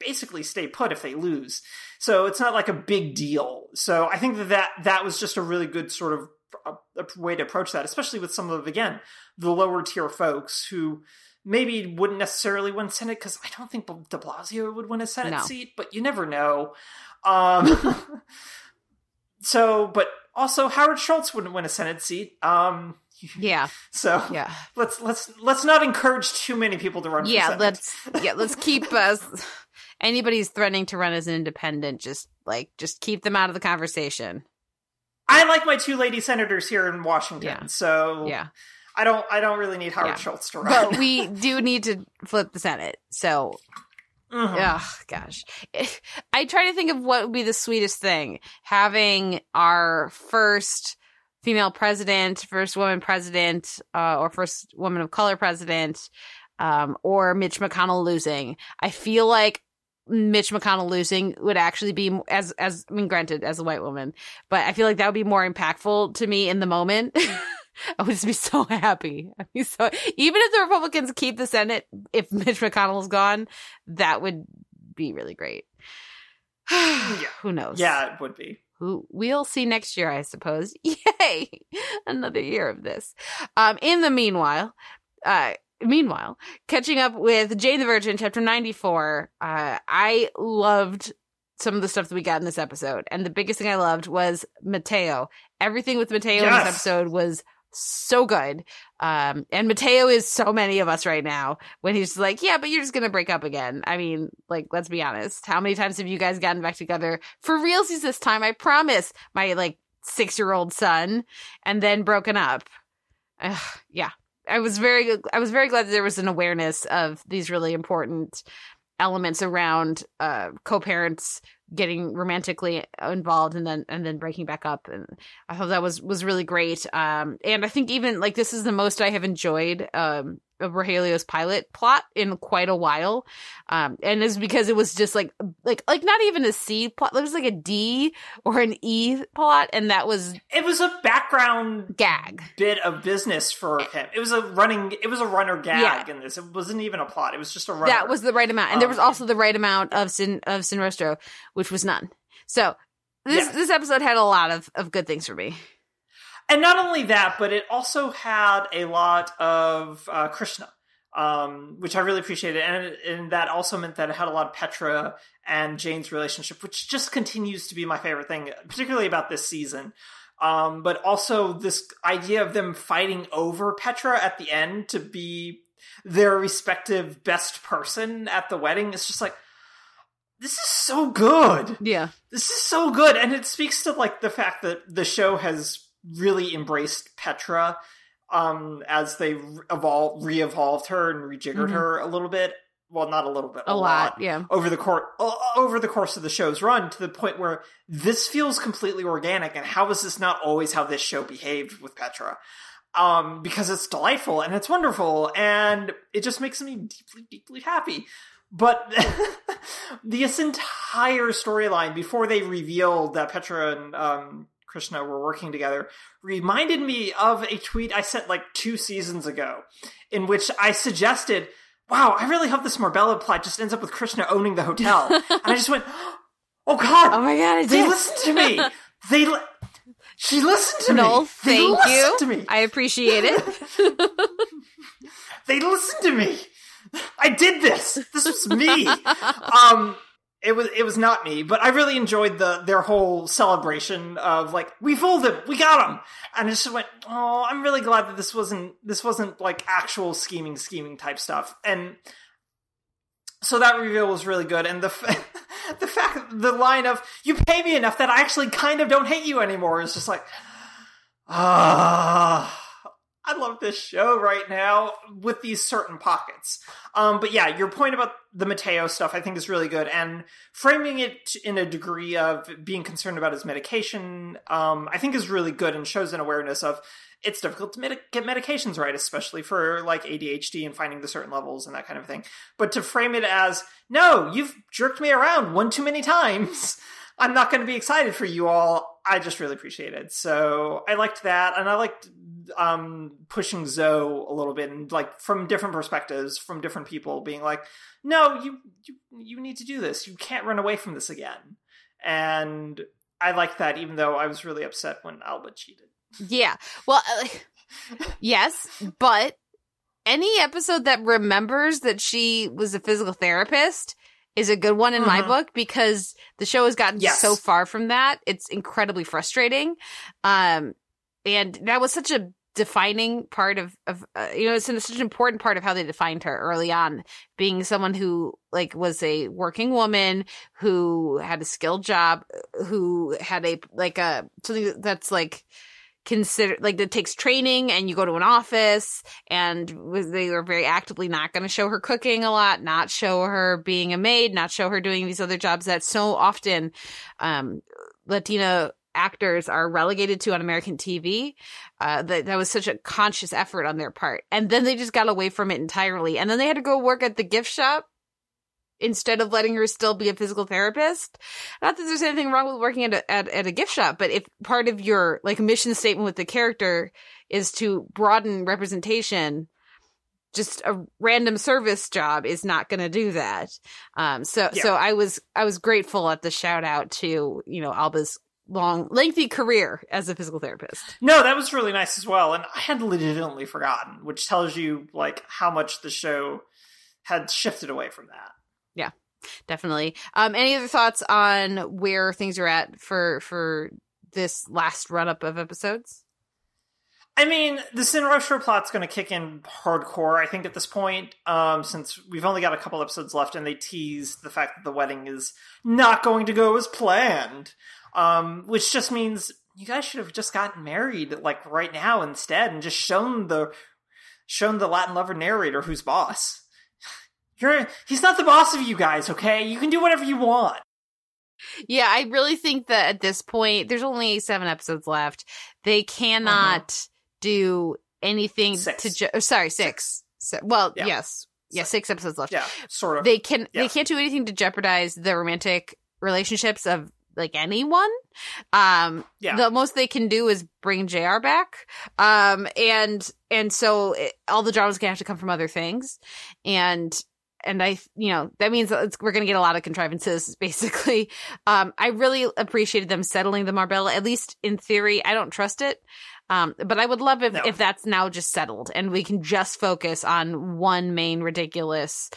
basically stay put if they lose. So it's not like a big deal. So I think that that, that was just a really good sort of a, a way to approach that, especially with some of again the lower tier folks who maybe wouldn't necessarily win Senate because I don't think De Blasio would win a Senate No. seat, but you never know. Um, so, but also Howard Schultz wouldn't win a Senate seat. Um, Yeah, so yeah, let's let's let's not encourage too many people to run. For yeah. Let's yeah, let's keep us. Anybody's threatening to run as an independent, just like just keep them out of the conversation. I like my two lady senators here in Washington, Yeah. so Yeah, I don't I don't really need Howard Yeah. Schultz to run. but we do need to flip the Senate. So Mhm. Oh gosh. I try to think of what would be the sweetest thing. Having our first female president, first woman president, uh, or first woman of color president, um, or Mitch McConnell losing. I feel like Mitch McConnell losing would actually be as as I mean, granted, as a white woman, but I feel like that would be more impactful to me in the moment. I would just be so happy. I'd be so even if the Republicans keep the Senate, if Mitch McConnell's gone, that would be really great. Who knows? yeah, it would be. Who we'll see next year, I suppose. Yay! Another year of this. Um, in the meanwhile, uh, meanwhile, catching up with Jane the Virgin, chapter 94, uh, I loved some of the stuff that we got in this episode. And the biggest thing I loved was Mateo. Everything with Mateo in this episode was so good. Um, and Mateo is so many of us right now when he's like, yeah, but you're just going to break up again. I mean, like, let's be honest. How many times have you guys gotten back together for realsies this time? I promise my like six year old son and then broken up. Yeah. I was very, I was very glad that there was an awareness of these really important elements around uh co-parents getting romantically involved and then and then breaking back up and i thought that was was really great um and i think even like this is the most i have enjoyed um of Rogelio's pilot plot in quite a while um and it's because it was just like like like not even a c plot it was like a d or an e plot and that was It was a background gag bit of business for him. It was a running. It was a runner gag Yeah. in this. It wasn't even a plot. It was just a runner. that was the right amount and there was Um, also the right amount of sin of Sin Rostro which was none so this Yes. this episode had a lot of of good things for me and not only that, but it also had a lot of uh, Krishna, um, which I really appreciated, and and that also meant that it had a lot of Petra and Jane's relationship, which just continues to be my favorite thing, particularly about this season. Um, but also this idea of them fighting over Petra at the end to be their respective best person at the wedding is just like this is so good. Yeah. This is so good, and it speaks to like the fact that the show has really embraced Petra um as they evolve re-evolved her and rejiggered Mhm. her a little bit. Well, not a little bit, A, lot. Yeah. over the course over the course of the show's run to the point where this feels completely organic and how is this not always how this show behaved with Petra um because it's delightful and it's wonderful and it just makes me deeply deeply happy but this entire storyline before they revealed that Petra and um Krishna were working together reminded me of a tweet I sent like two seasons ago in which I suggested wow, I really hope this Marbella plot just ends up with Krishna owning the hotel. and I just went, oh god, Oh my god, they did. listened to me. They, li- she listened to Noel, me. They thank listened you. To me. I appreciate it. They listened to me. I did this. This was me. um, it was it was not me, but I really enjoyed the their whole celebration of like we fooled him, we got him, and I just went, oh, I'm really glad that this wasn't this wasn't like actual scheming scheming type stuff, and so that reveal was really good, and the f- the fact the line of you pay me enough that I actually kind of don't hate you anymore is just like ah. I love this show right now with these certain pockets. Um, but yeah, your point about the Mateo stuff I think is really good, and framing it in a degree of being concerned about his medication, um, I think is really good and shows an awareness of it's difficult to med- get medications right, especially for like ADHD and finding the certain levels and that kind of thing. But to frame it as no, you've jerked me around one too many times. I'm not going to be excited for you all. I just really appreciate it. So I liked that, and I liked um pushing Xo a little bit and like from different perspectives from different people being like no you you, you need to do this you can't run away from this again and I like that even though I was really upset when Alba cheated Yeah. Well, uh, yes, but any episode that remembers that she was a physical therapist is a good one in my Mhm. book because the show has gotten Yes. so far from that. It's incredibly frustrating. Um, and that was such a defining part of, of uh, you know, it's such an important part of how they defined her early on, being someone who like was a working woman who had a skilled job, who had a, like a, something that's like, consider like that takes training and you go to an office and they were very actively not going to show her cooking a lot not show her being a maid not show her doing these other jobs that so often um latina actors are relegated to on american tv uh that, that was such a conscious effort on their part. And then they just got away from it entirely. And then they had to go work at the gift shop instead of letting her still be a physical therapist. Not that there's anything wrong with working at a, at, at a gift shop but if part of your like mission statement with the character is to broaden representation just a random service job is not going to do that. Um so Yeah. so i was i was grateful at the shout out to you know alba's long lengthy career as a physical therapist. No that was really nice as well. And I had legitimately forgotten which tells you like how much the show had shifted away from that. Yeah, definitely. Um any other thoughts on where things are at for for this last run up of episodes? I mean, the Sin Rostro plot's going to kick in hardcore, I think, at this point, um, since we've only got a couple episodes left, and they teased the fact that the wedding is not going to go as planned, um, which just means you guys should have just gotten married, like, right now instead, and just shown the shown the Latin lover narrator who's boss. You're he's not the boss of you guys, okay? You can do whatever you want. Yeah, I really think that at this point, there's only seven episodes left. They cannot do anything Uh-huh. Six. to. Ju- sorry, six. So, well, Yeah. yes, yeah, Six. six episodes left. Yeah, sort of. They can. Yeah. They can't do anything to jeopardize the romantic relationships of like anyone. Um, Yeah. the most they can do is bring Jr. back. Um, and and so it, all the dramas gonna have to come from other things, and and I, you know, that means we're going to get a lot of contrivances, basically. Um, I really appreciated them settling the Marbella, at least in theory. I don't trust it. Um, but I would love if, No. if that's now just settled and we can just focus on one main ridiculous,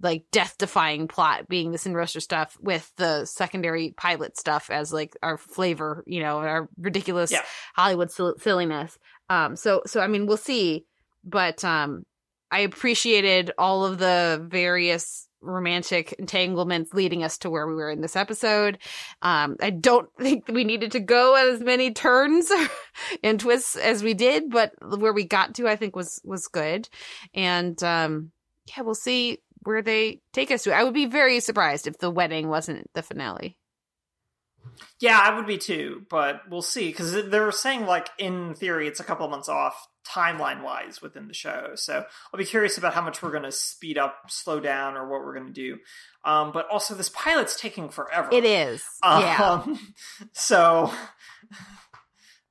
like death defying plot being the Sin Rostro stuff with the secondary pilot stuff as like our flavor, you know, our ridiculous Yeah. Hollywood sil- silliness. Um, so, so, I mean, we'll see, but, um, I appreciated all of the various romantic entanglements leading us to where we were in this episode. Um, I don't think we needed to go as many turns and twists as we did, but where we got to, I think was, was good. And, um, yeah, we'll see where they take us to. I would be very surprised if the wedding wasn't the finale. Yeah, I would be too, but we'll see because they're saying like in theory it's a couple of months off timeline wise within the show. So I'll be curious about how much we're going to speed up, slow down, or what we're going to do. Um, but also this pilot's taking forever. It is, Um, yeah. So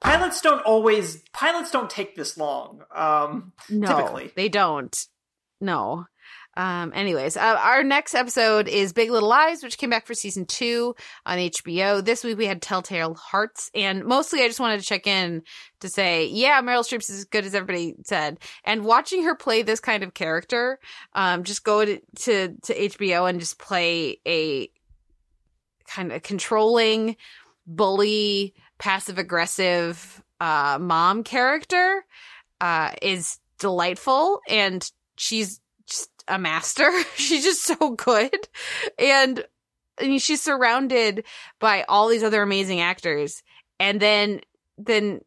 pilots don't always pilots don't take this long. Um, No, typically. they don't. No. Um, anyways, uh, our next episode is Big Little Lies, which came back for season two on HBO. This week we had Telltale Hearts, and mostly I just wanted to check in to say, yeah, Meryl Streep's as good as everybody said. And watching her play this kind of character, um, just go to, to, to HBO and just play a kind of controlling, bully, passive aggressive, uh, mom character, uh, is delightful. And she's a master. she's just so good. And mean, she's surrounded by all these other amazing actors. And then, then,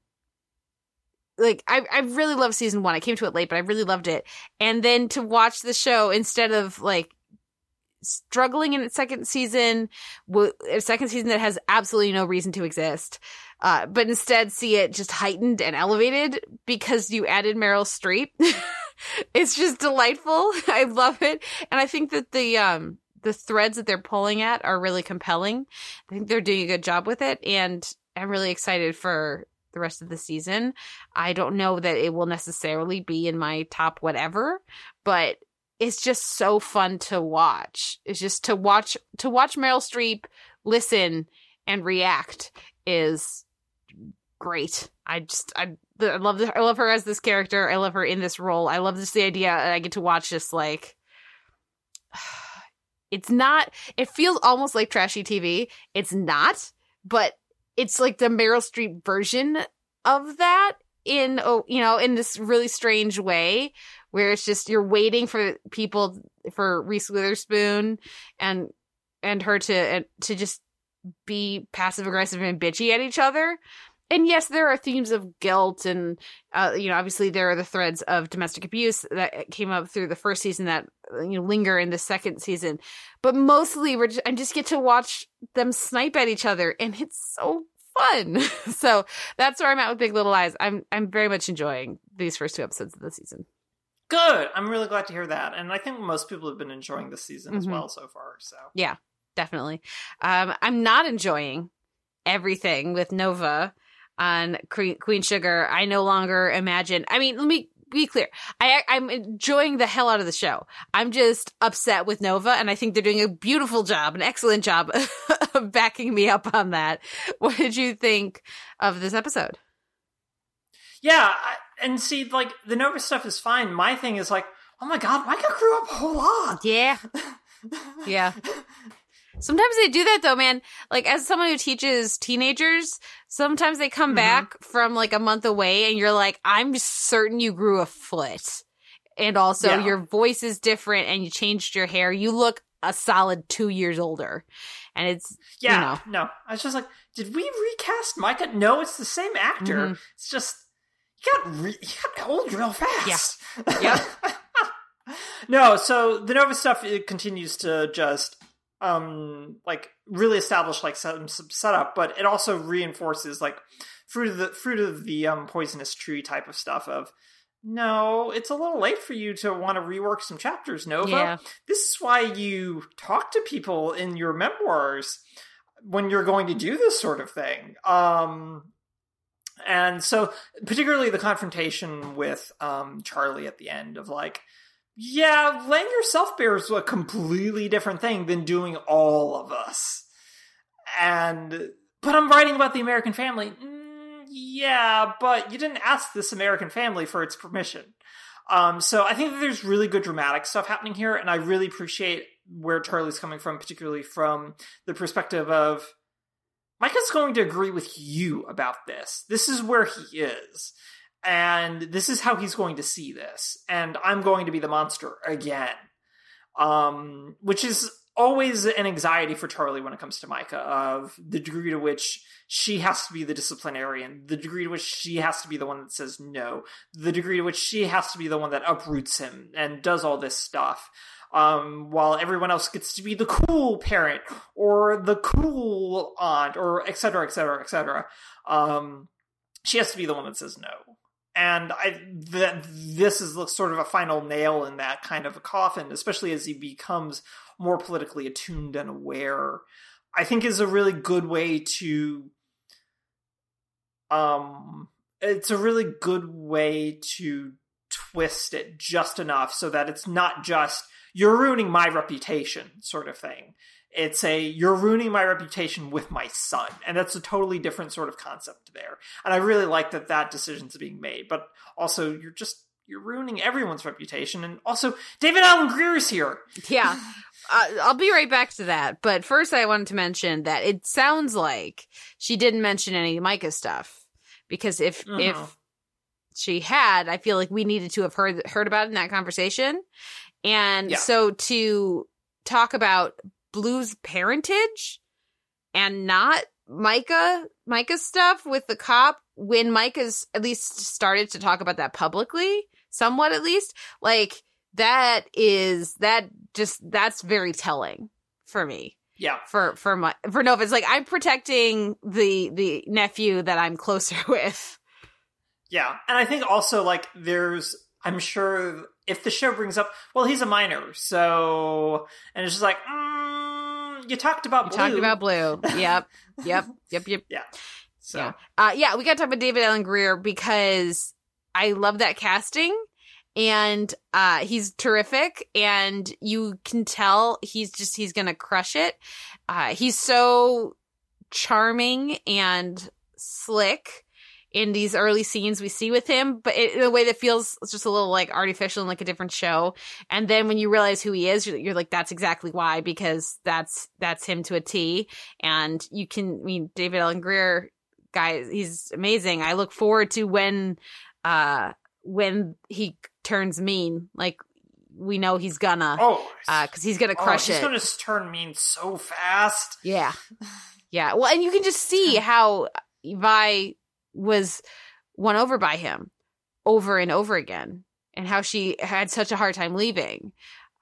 like, I, I really love season one. I came to it late, but I really loved it. And then to watch the show instead of like struggling in its second season, a second season that has absolutely no reason to exist, uh, but instead see it just heightened and elevated because you added Meryl Streep. it's just delightful. I love it. And I think that the, um, the threads that they're pulling at are really compelling. I think they're doing a good job with it. And I'm really excited for the rest of the season. I don't know that it will necessarily be in my top whatever, but it's just so fun to watch. It's just to watch, to watch Meryl Streep listen and react is great. I just, I, I love the, I love her as this character. I love her in this role. I love this the idea I get to watch this like it's not it feels almost like trashy TV. It's not, but it's like the Meryl Streep version of that in oh, you know, in this really strange way where it's just you're waiting for people for Reese Witherspoon and and her to to just be passive aggressive and bitchy at each other and yes, there are themes of guilt, and uh, you know, obviously there are the threads of domestic abuse that came up through the first season that you know linger in the second season. But mostly, we're just, I just get to watch them snipe at each other, and it's so fun. so that's where I'm at with Big Little Lies. I'm I'm very much enjoying these first two episodes of the season. good. I'm really glad to hear that, and I think most people have been enjoying this season as Mhm. well so far. So Yeah, definitely. Um, I'm not enjoying everything with Nova on Queen, Sugar. I no longer imagine. I mean, let me be clear. I I'm enjoying the hell out of the show. I'm just upset with Nova, and I think they're doing a beautiful job, an excellent job of backing me up on that. What did you think of this episode? yeah, and see, like the Nova stuff is fine. My thing is like, oh my god, Micah grew up a whole lot. Yeah, yeah. Sometimes they do that though, man. Like as someone who teaches teenagers, sometimes they come Mhm. back from like a month away and you're like, I'm certain you grew a foot. And also Yeah. your voice is different and you changed your hair. You look a solid two years older. And it's Yeah, no. I was just like, did we recast Micah? No, it's the same actor. Mhm. It's just he got re- he got old real fast. Yep. no, so the Nova stuff it continues to just um like really establish like some, some setup, but it also reinforces like fruit of the fruit of the um poisonous tree type of stuff of no, it's a little late for you to want to rework some chapters, Nova Yeah. this is why you talk to people in your memoirs when you're going to do this sort of thing. Um, and so, particularly the confrontation with um, Charlie at the end of like, yeah, laying yourself bare is a completely different thing than doing all of us. And, but I'm writing about the American family. Mm, yeah, but you didn't ask this American family for its permission. Um, so I think that there's really good dramatic stuff happening here, and I really appreciate where Charlie's coming from, particularly from the perspective of Micah's going to agree with you about this. This is where he is, and this is how he's going to see this, and I'm going to be the monster again. um, which is always an anxiety for Charlie when it comes to Micah of the degree to which she has to be the disciplinarian, the degree to which she has to be the one that says no, the degree to which she has to be the one that uproots him and does all this stuff. Um, while everyone else gets to be the cool parent or the cool aunt or et cetera, et cetera, et cetera. Um, she has to be the one that says no. And I that this is sort of a final nail in that kind of a coffin, especially as he becomes more politically attuned and aware. I think is a really good way to um it's a really good way to twist it just enough so that it's not just you're ruining my reputation sort of thing. It's a you're ruining my reputation with my son, and that's a totally different sort of concept there. And I really like that that decision's being made, but also you're just you're ruining everyone's reputation, and also David Alan Grier is here. Yeah. Uh, I'll be right back to that. But first, I wanted to mention that it sounds like she didn't mention any Micah stuff because if Mhm. if she had, I feel like we needed to have heard heard about it in that conversation. And Yeah. so to talk about Blue's parentage and not Micah Micah's stuff with the cop when Micah's at least started to talk about that publicly, somewhat at least, like that is that just that's very telling for me Yeah, for for my for Nova. It's like I'm protecting the the nephew that I'm closer with. yeah, and I think also like there's I'm sure if the show brings up well he's a minor so and it's just like mm, you talked about We blue. talked about Blue. Yep, yep, yep, yep. so Yeah. Uh, yeah, we got to talk about David Alan Grier because I love that casting and uh, he's terrific and you can tell he's just, he's going to crush it. Uh, he's so charming and slick in these early scenes we see with him, but in a way that feels just a little like artificial and like a different show. And then when you realize who he is, you're, you're like, that's exactly why, because that's, that's him to a T. And you can, I mean, David Alan Grier guys, he's amazing. I look forward to when, uh, when he turns mean, like we know he's gonna, oh uh, cause he's gonna oh, crush he's it. He's gonna turn mean so fast. Yeah. Yeah. Well, and you can just see how Vi was won over by him over and over again and how she had such a hard time leaving.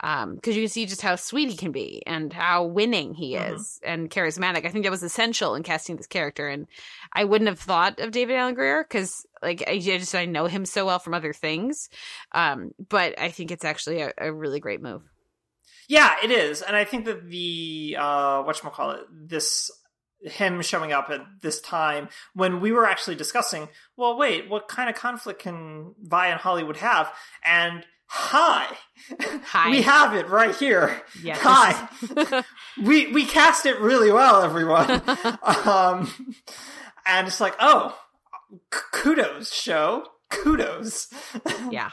Um, because you can see just how sweet he can be and how winning he Mhm. is and charismatic. I think that was essential in casting this character. And I wouldn't have thought of David Alan Grier because, like, I just I know him so well from other things. Um, but I think it's actually a, a really great move. Yeah, it is, and I think that the uh, what call it this him showing up at this time when we were actually discussing, well, wait, what kind of conflict can Vi and Hollywood have? And hi, Hi. we have it right here. Yeah. Hi, we we cast it really well, everyone. um, and it's like, oh, kudos, show, kudos. yeah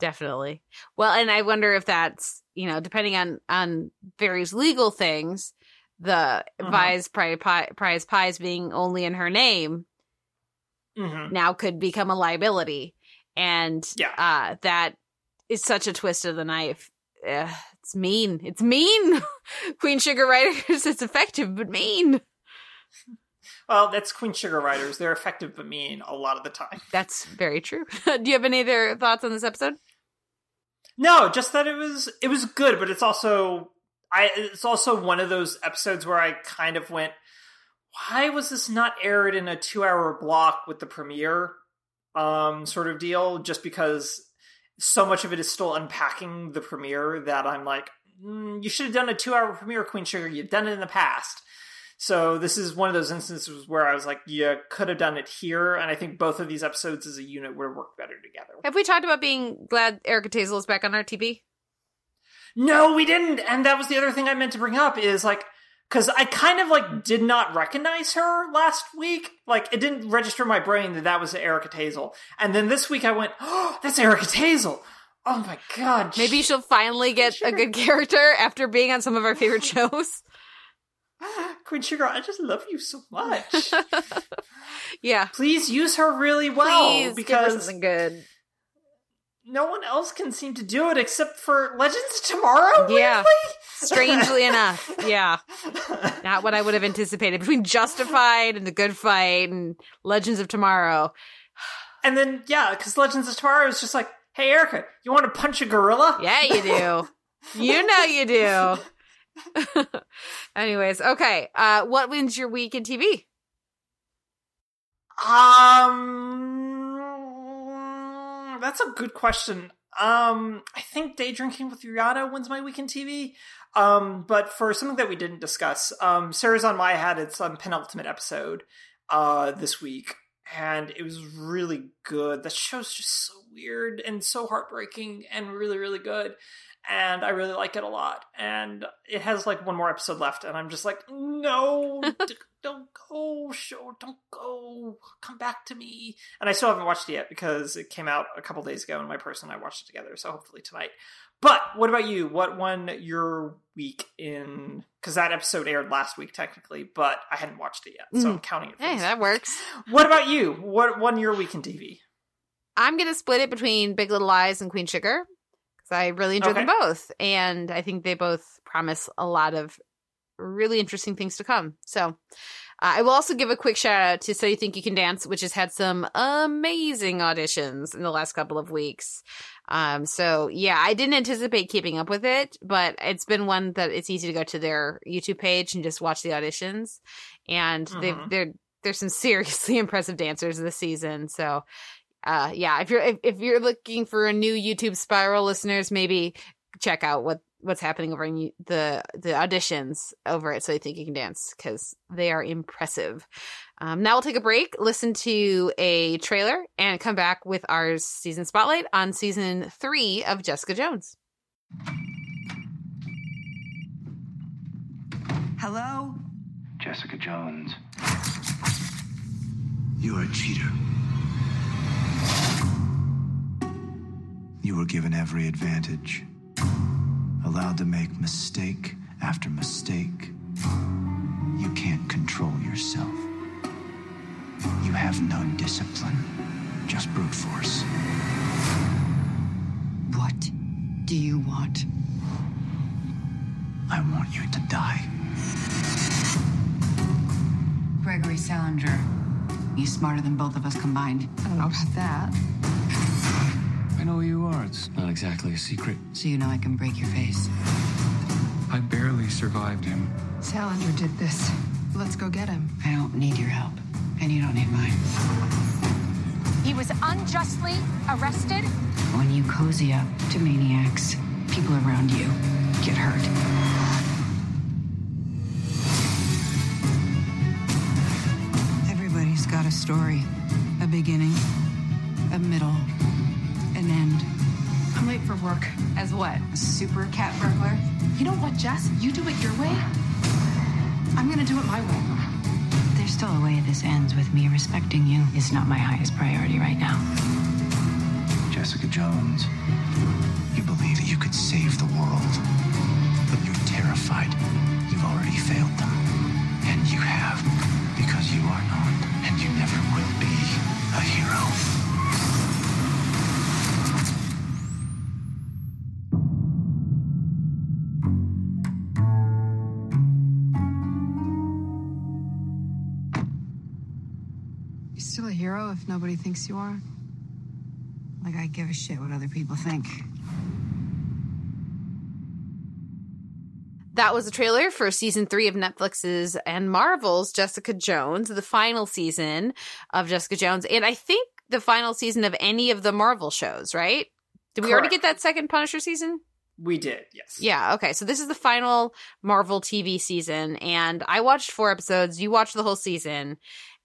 definitely well and i wonder if that's you know depending on on various legal things the Mhm. vi's prize, prize pies being only in her name hmm now could become a liability and Yeah. uh that is such a twist of the knife Ugh, it's mean it's mean queen sugar writers it's effective but mean Well, that's Queen Sugar Writers. They're effective but mean a lot of the time. that's very true do you have any other thoughts on this episode No, just that it was it was good, but it's also I it's also one of those episodes where I kind of went, why was this not aired in a two hour block with the premiere um sort of deal? Just because so much of it is still unpacking the premiere that I'm like, mm, you should have done a two hour premiere, Queen Sugar. You've done it in the past. So this is one of those instances where I was like, you could have done it here, and I think both of these episodes as a unit would have worked better together. have we talked about being glad erica tazel is back on our tv No, we didn't. And that was the other thing I meant to bring up is like, because I kind of like did not recognize her last week. Like, it didn't register in my brain that that was Erica Tazel. And then this week I went, oh, that's Erica Tazel. Oh my god. Maybe she'll finally get a good character after being on some of our favorite shows. Queen Sugar, I just love you so much. yeah. Please use her really well Please give her because something good. No one else can seem to do it except for Legends of Tomorrow. Yeah. Strangely enough, yeah, not what I would have anticipated between Justified and The Good Fight and Legends of Tomorrow. and then yeah, because Legends of Tomorrow is just like, hey Erica, you want to punch a gorilla? Yeah, you do. you know you do. Anyways, okay. Uh, what wins your week in TV? Um, that's a good question. Um, I think Day Drinking with Rihanna wins my week in TV. Um, but for something that we didn't discuss, um, Sarah's on My had its um, penultimate episode uh, this week, and it was really good. The show's just so weird and so heartbreaking and really, really good. And I really like it a lot. And it has like one more episode left, and I'm just like, no, don't go, show, don't go, come back to me. And I still haven't watched it yet because it came out a couple days ago, and my person and I watched it together. So hopefully tonight. But what about you? What won your week in? Because that episode aired last week, technically, but I hadn't watched it yet, so mm. I'm counting it. for Hey, that works. What about you? What won your week in TV? I'm gonna split it between Big Little Lies and Queen Sugar because I really enjoy them both, and I think they both promise a lot of really interesting things to come. So. Uh, I will also give a quick shout out to So You Think You Can Dance, which has had some amazing auditions in the last couple of weeks. Um, so yeah, I didn't anticipate keeping up with it, but it's been one that it's easy to go to their YouTube page and just watch the auditions. And they've, Mhm. they're, there's some seriously impressive dancers this season. So, uh, yeah, if you're, if, if you're looking for a new YouTube spiral listeners, maybe check out what, what's happening over in the, the auditions over at So You Think You Can Dance because they are impressive. Um, now we'll take a break, listen to a trailer, and come back with our season spotlight on season three of Jessica Jones. Hello? Jessica Jones. You are a cheater. You were given every advantage, allowed to make mistake after mistake. You can't control yourself. You have no discipline, just brute force. What do you want? I want you to die. Gregory Salinger. He's smarter than both of us combined. I don't know about that. I know who you are. It's not exactly a secret. So you know I can break your face. I barely survived him. Salinger did this. Let's go get him. I don't need your help, and you don't need mine. He was unjustly arrested. When you cozy up to maniacs, people around you get hurt. Everybody's got a story a beginning, a middle, work. As what? A super cat burglar? You know what, Jess? You do it your way. I'm gonna do it my way. There's still a way this ends with me respecting you. Is not my highest priority right now. Jessica Jones, you believe that you could save the world, but you're terrified. You've already failed them. And you have, because you are not, hero if nobody thinks you are. Like I give a shit what other people think. That was a trailer for season three of Netflix's and Marvel's Jessica Jones, the final season of Jessica Jones, and I think the final season of any of the Marvel shows, right? Did we already get that second Punisher season? We did, yes. Yeah, okay. So this is the final Marvel TV season, and I watched four episodes. You watched the whole season.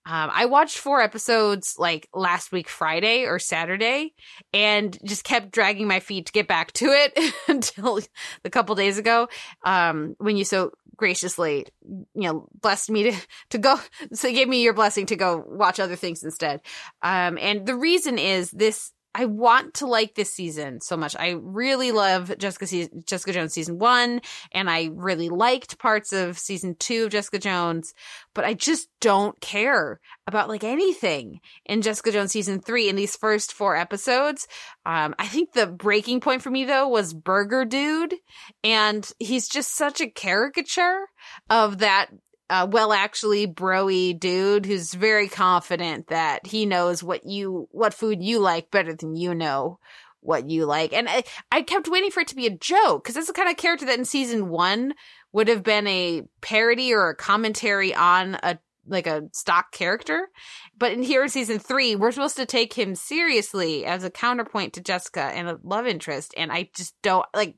Um, I watched four episodes like last week, Friday or Saturday, and just kept dragging my feet to get back to it until a couple days ago, um, when you so graciously, you know, blessed me to, to go, so gave me your blessing to go watch other things instead. Um, and the reason is this I want to like this season so much. I really love Jessica se- Jessica Jones season 1 and I really liked parts of season 2 of Jessica Jones, but I just don't care about like anything in Jessica Jones season 3 in these first 4 episodes. Um I think the breaking point for me though was Burger Dude and he's just such a caricature of that uh, well actually broy dude who's very confident that he knows what you what food you like better than you know what you like. And i, I kept waiting for it to be a joke because that's the kind of character that in season one would have been a parody or a commentary on a like a stock character. But in here in season three we're supposed to take him seriously as a counterpoint to jessica and a love interest and i just don't like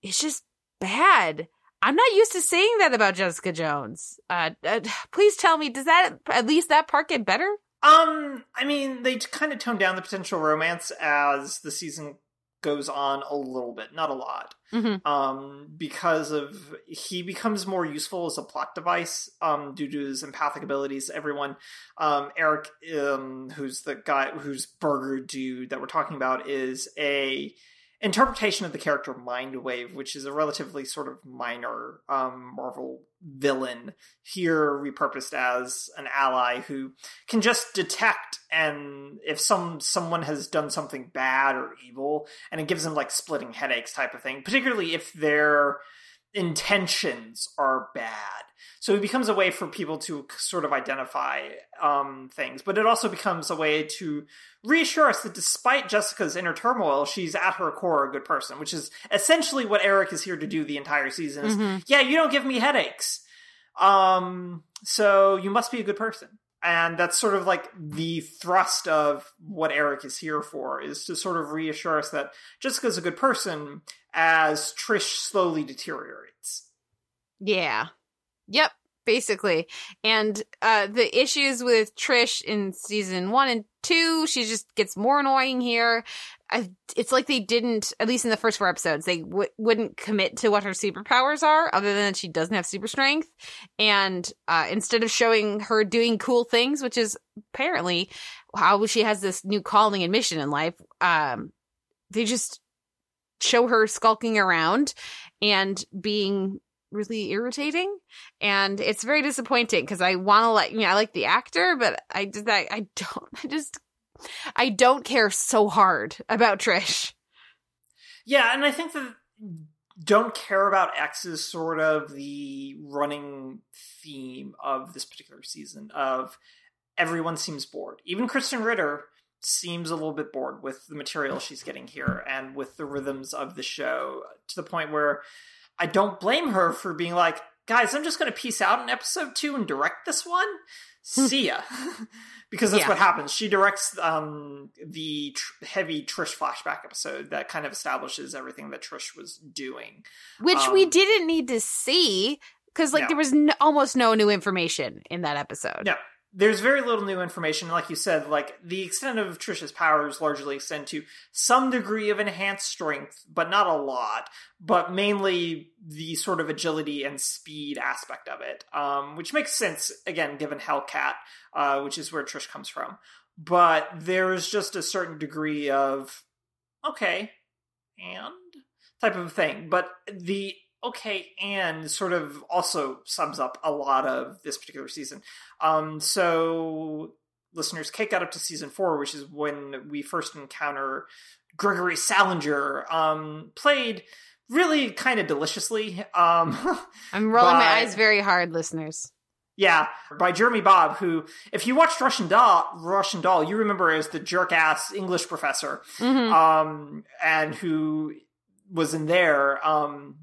it's just bad I'm not used to saying that about Jessica Jones. Uh, uh, please tell me, does that at least that part get better? Um, I mean, they kind of tone down the potential romance as the season goes on a little bit, not a lot. Mm-hmm. Um, because of he becomes more useful as a plot device, um, due to his empathic abilities. Everyone, um, Erik, um, who's the guy who's Burger Dude that we're talking about, is a interpretation of the character Mindwave, which is a relatively sort of minor um, Marvel villain, here repurposed as an ally who can just detect and if some someone has done something bad or evil, and it gives them like splitting headaches type of thing, particularly if their intentions are bad. So it becomes a way for people to sort of identify um, things, but it also becomes a way to reassure us that despite Jessica's inner turmoil, she's at her core a good person, which is essentially what Erik is here to do the entire season. Is, Mm-hmm. Yeah, you don't give me headaches, um, so you must be a good person. And that's sort of like the thrust of what Erik is here for, is to sort of reassure us that Jessica's a good person as Trish slowly deteriorates. Yeah. Yep. Basically. And uh the issues with Trish in season one and two, she just gets more annoying here. It's like they didn't, at least in the first four episodes, they w- wouldn't commit to what her superpowers are, other than that she doesn't have super strength. And uh, instead of showing her doing cool things, which is apparently how she has this new calling and mission in life, um, they just show her skulking around and being really irritating and it's very disappointing because i want to like you know, i like the actor but i just I, I don't i just i don't care so hard about trish Yeah, and I think that don't care about X is sort of the running theme of this particular season of everyone seems bored. Even Krysten Ritter seems a little bit bored with the material she's getting here and with the rhythms of the show to the point where I don't blame her for being like, guys, I'm just going to piece out in episode two and direct this one. See ya. because that's Yeah. what happens. She directs um, the tr- heavy Trish flashback episode that kind of establishes everything that Trish was doing. which we Um, didn't need to see because like No. there was no, almost no new information in that episode No, there's very little new information. Like you said, like the extent of Trisha's powers largely extend to some degree of enhanced strength, but not a lot. But mainly the sort of agility and speed aspect of it, um, which makes sense again given Hellcat, uh, which is where Trish comes from. But there's just a certain degree of okay, and type of thing. But the okay and sort of also sums up a lot of this particular season. Um, so listeners, Kate got up to season four, which is when we first encounter Gregory Salinger, um, played really kind of deliciously. Um, i'm rolling my eyes very hard listeners yeah, by Jeremy Bobb, who, if you watched Russian Doll, Russian Doll, you remember as the jerk ass English professor, Mhm. um, and who was in there. Um,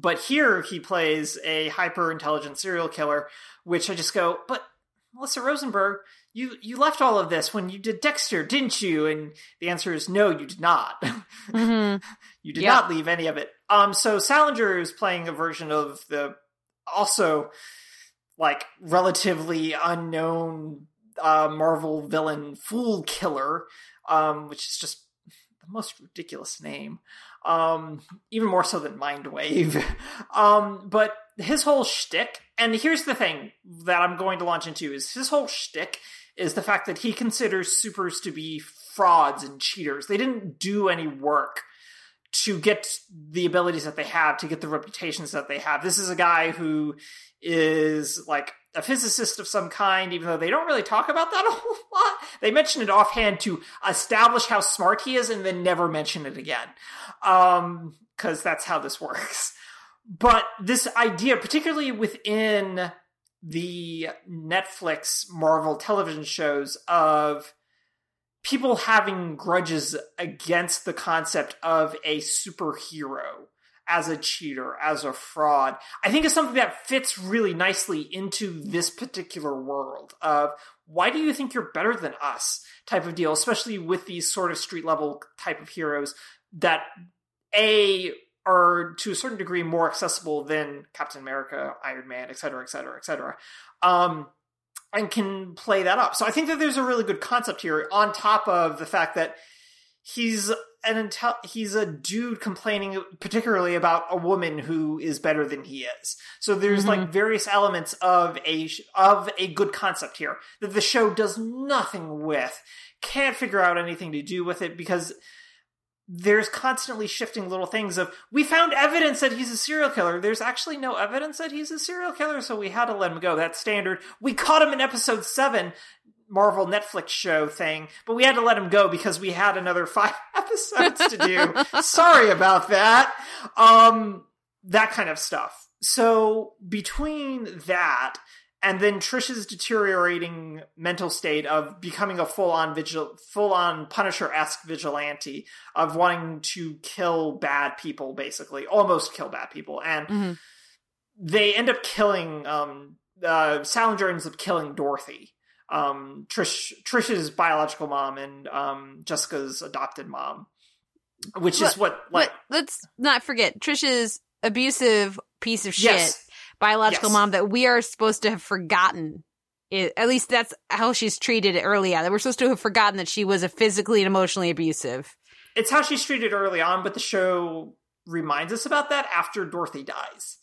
but here he plays a hyper intelligent serial killer, which I just go, but Melissa Rosenberg, you you left all of this when you did Dexter, didn't you? And the answer is no, you did not. Mhm. you did Yeah. not leave any of it. Um, so Salinger is playing a version of the also like relatively unknown uh, Marvel villain Fool Killer, um, which is just the most ridiculous name. Um, even more so than Mindwave. um, but his whole shtick, and here's the thing that I'm going to launch into is his whole shtick is the fact that he considers supers to be frauds and cheaters. They didn't do any work to get the abilities that they have, to get the reputations that they have. This is a guy who is like a physicist of some kind, even though they don't really talk about that a whole lot. They mention it offhand to establish how smart he is and then never mention it again. Um, cause that's how this works. But this idea, particularly within the Netflix Marvel television shows of people having grudges against the concept of a superhero as a cheater, as a fraud, I think is something that fits really nicely into this particular world of why do you think you're better than us type of deal, especially with these sort of street level type of heroes that A are to a certain degree more accessible than Captain America, Iron Man, et cetera, et cetera, et cetera. Um, and can play that up. So I think that there's a really good concept here on top of the fact that he's an intel- he's a dude complaining particularly about a woman who is better than he is. So there's mm-hmm. like various elements of a of a good concept here that the show does nothing with. Can't figure out anything to do with it because there's constantly shifting little things of we found evidence that he's a serial killer there's actually no evidence that he's a serial killer so we had to let him go that's standard we caught him in episode 7 marvel netflix show thing but we had to let him go because we had another 5 episodes to do. Sorry about that. Um that kind of stuff. So between that and then Trish's deteriorating mental state of becoming a full-on vigil, full-on Punisher-esque vigilante of wanting to kill bad people, basically, almost kill bad people, and mm-hmm. they end up killing. Um, uh, Salinger ends up killing Dorothy, um, Trish, Trish's biological mom, and um, Jessica's adopted mom, which is what like. Let's not forget Trish's abusive piece of shit. Yes biological yes. mom that we are supposed to have forgotten. It, at least that's how she's treated early on. That we're supposed to have forgotten that she was a physically and emotionally abusive. It's how she's treated early on, but the show reminds us about that after Dorothy dies.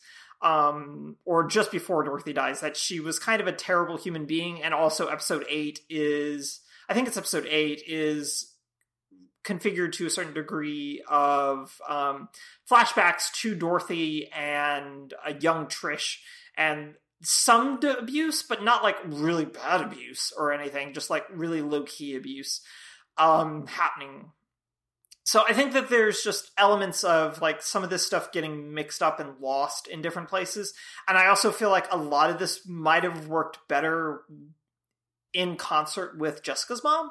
Um, or just before Dorothy dies, that she was kind of a terrible human being. And also, episode eight is, I think it's episode eight, is configured to a certain degree of um, flashbacks to Dorothy and a young Trish and some abuse, but not like really bad abuse or anything, just like really low key abuse um, happening. So I think that there's just elements of like some of this stuff getting mixed up and lost in different places. And I also feel like a lot of this might have worked better in concert with Jessica's mom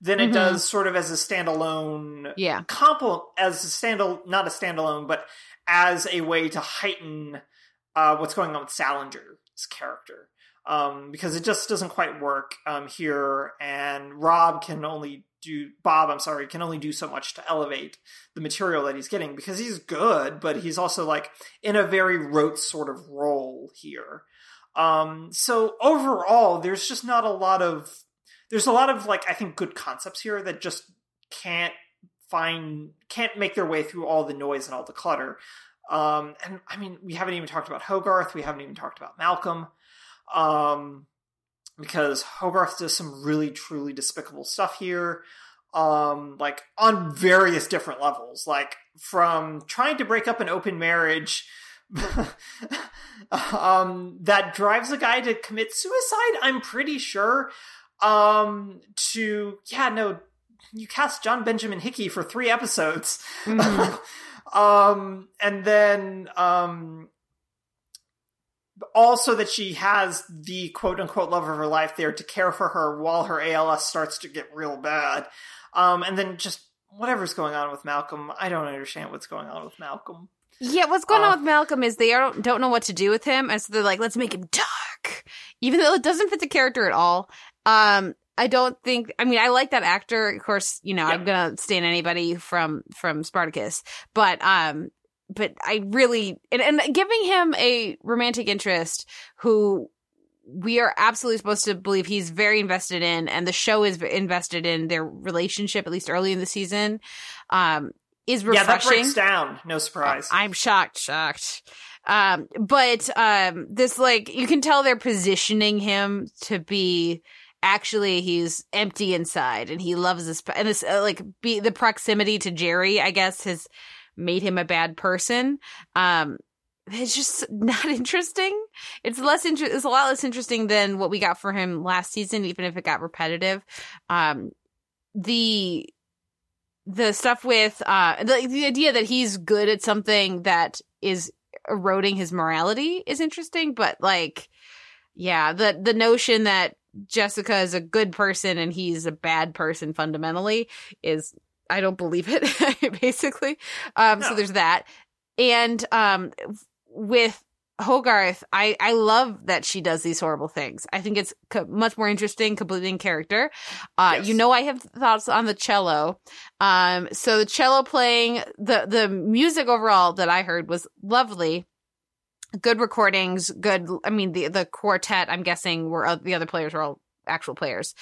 than it mm-hmm. does sort of as a standalone yeah compl as a standal not a standalone but as a way to heighten uh, what's going on with Salinger's character um, because it just doesn't quite work um, here and Rob can only do Bobb I'm sorry can only do so much to elevate the material that he's getting because he's good but he's also like in a very rote sort of role here um, so overall there's just not a lot of there's a lot of like I think good concepts here that just can't find can't make their way through all the noise and all the clutter. Um, and I mean, we haven't even talked about Hogarth. We haven't even talked about Malcolm. Um, because Hogarth does some really truly despicable stuff here. Um, like on various different levels, like from trying to break up an open marriage um, that drives a guy to commit suicide. I'm pretty sure um to yeah no you cast John Benjamin Hickey for three episodes mm-hmm. um and then um also that she has the quote unquote love of her life there to care for her while her ALS starts to get real bad um and then just whatever's going on with Malcolm I don't understand what's going on with Malcolm yeah, what's going uh, on with Malcolm is they don't don't know what to do with him, and so they're like, let's make him dark, even though it doesn't fit the character at all. Um, I don't think. I mean, I like that actor. Of course, you know, I'm gonna stand anybody from from Spartacus, but um, but I really and, and giving him a romantic interest who we are absolutely supposed to believe he's very invested in, and the show is invested in their relationship at least early in the season. Um, is refreshing. Yeah, that breaks down. No surprise. I'm shocked. Shocked. Um, but um, this like you can tell they're positioning him to be actually he's empty inside and he loves this and this uh, like be the proximity to Jeri I guess has made him a bad person. Um it's just not interesting. It's less inter- it's a lot less interesting than what we got for him last season even if it got repetitive. Um the the stuff with uh the, the idea that he's good at something that is eroding his morality is interesting but like yeah the the notion that jessica is a good person and he's a bad person fundamentally is i don't believe it basically um so there's that and um with Hogarth, I I love that she does these horrible things. I think it's co- much more interesting, completely in character. Uh, Yes. You know, I have thoughts on the cello. Um, so the cello playing the the music overall that I heard was lovely. Good recordings, good. I mean, the the quartet. I'm guessing were uh, the other players were all actual players.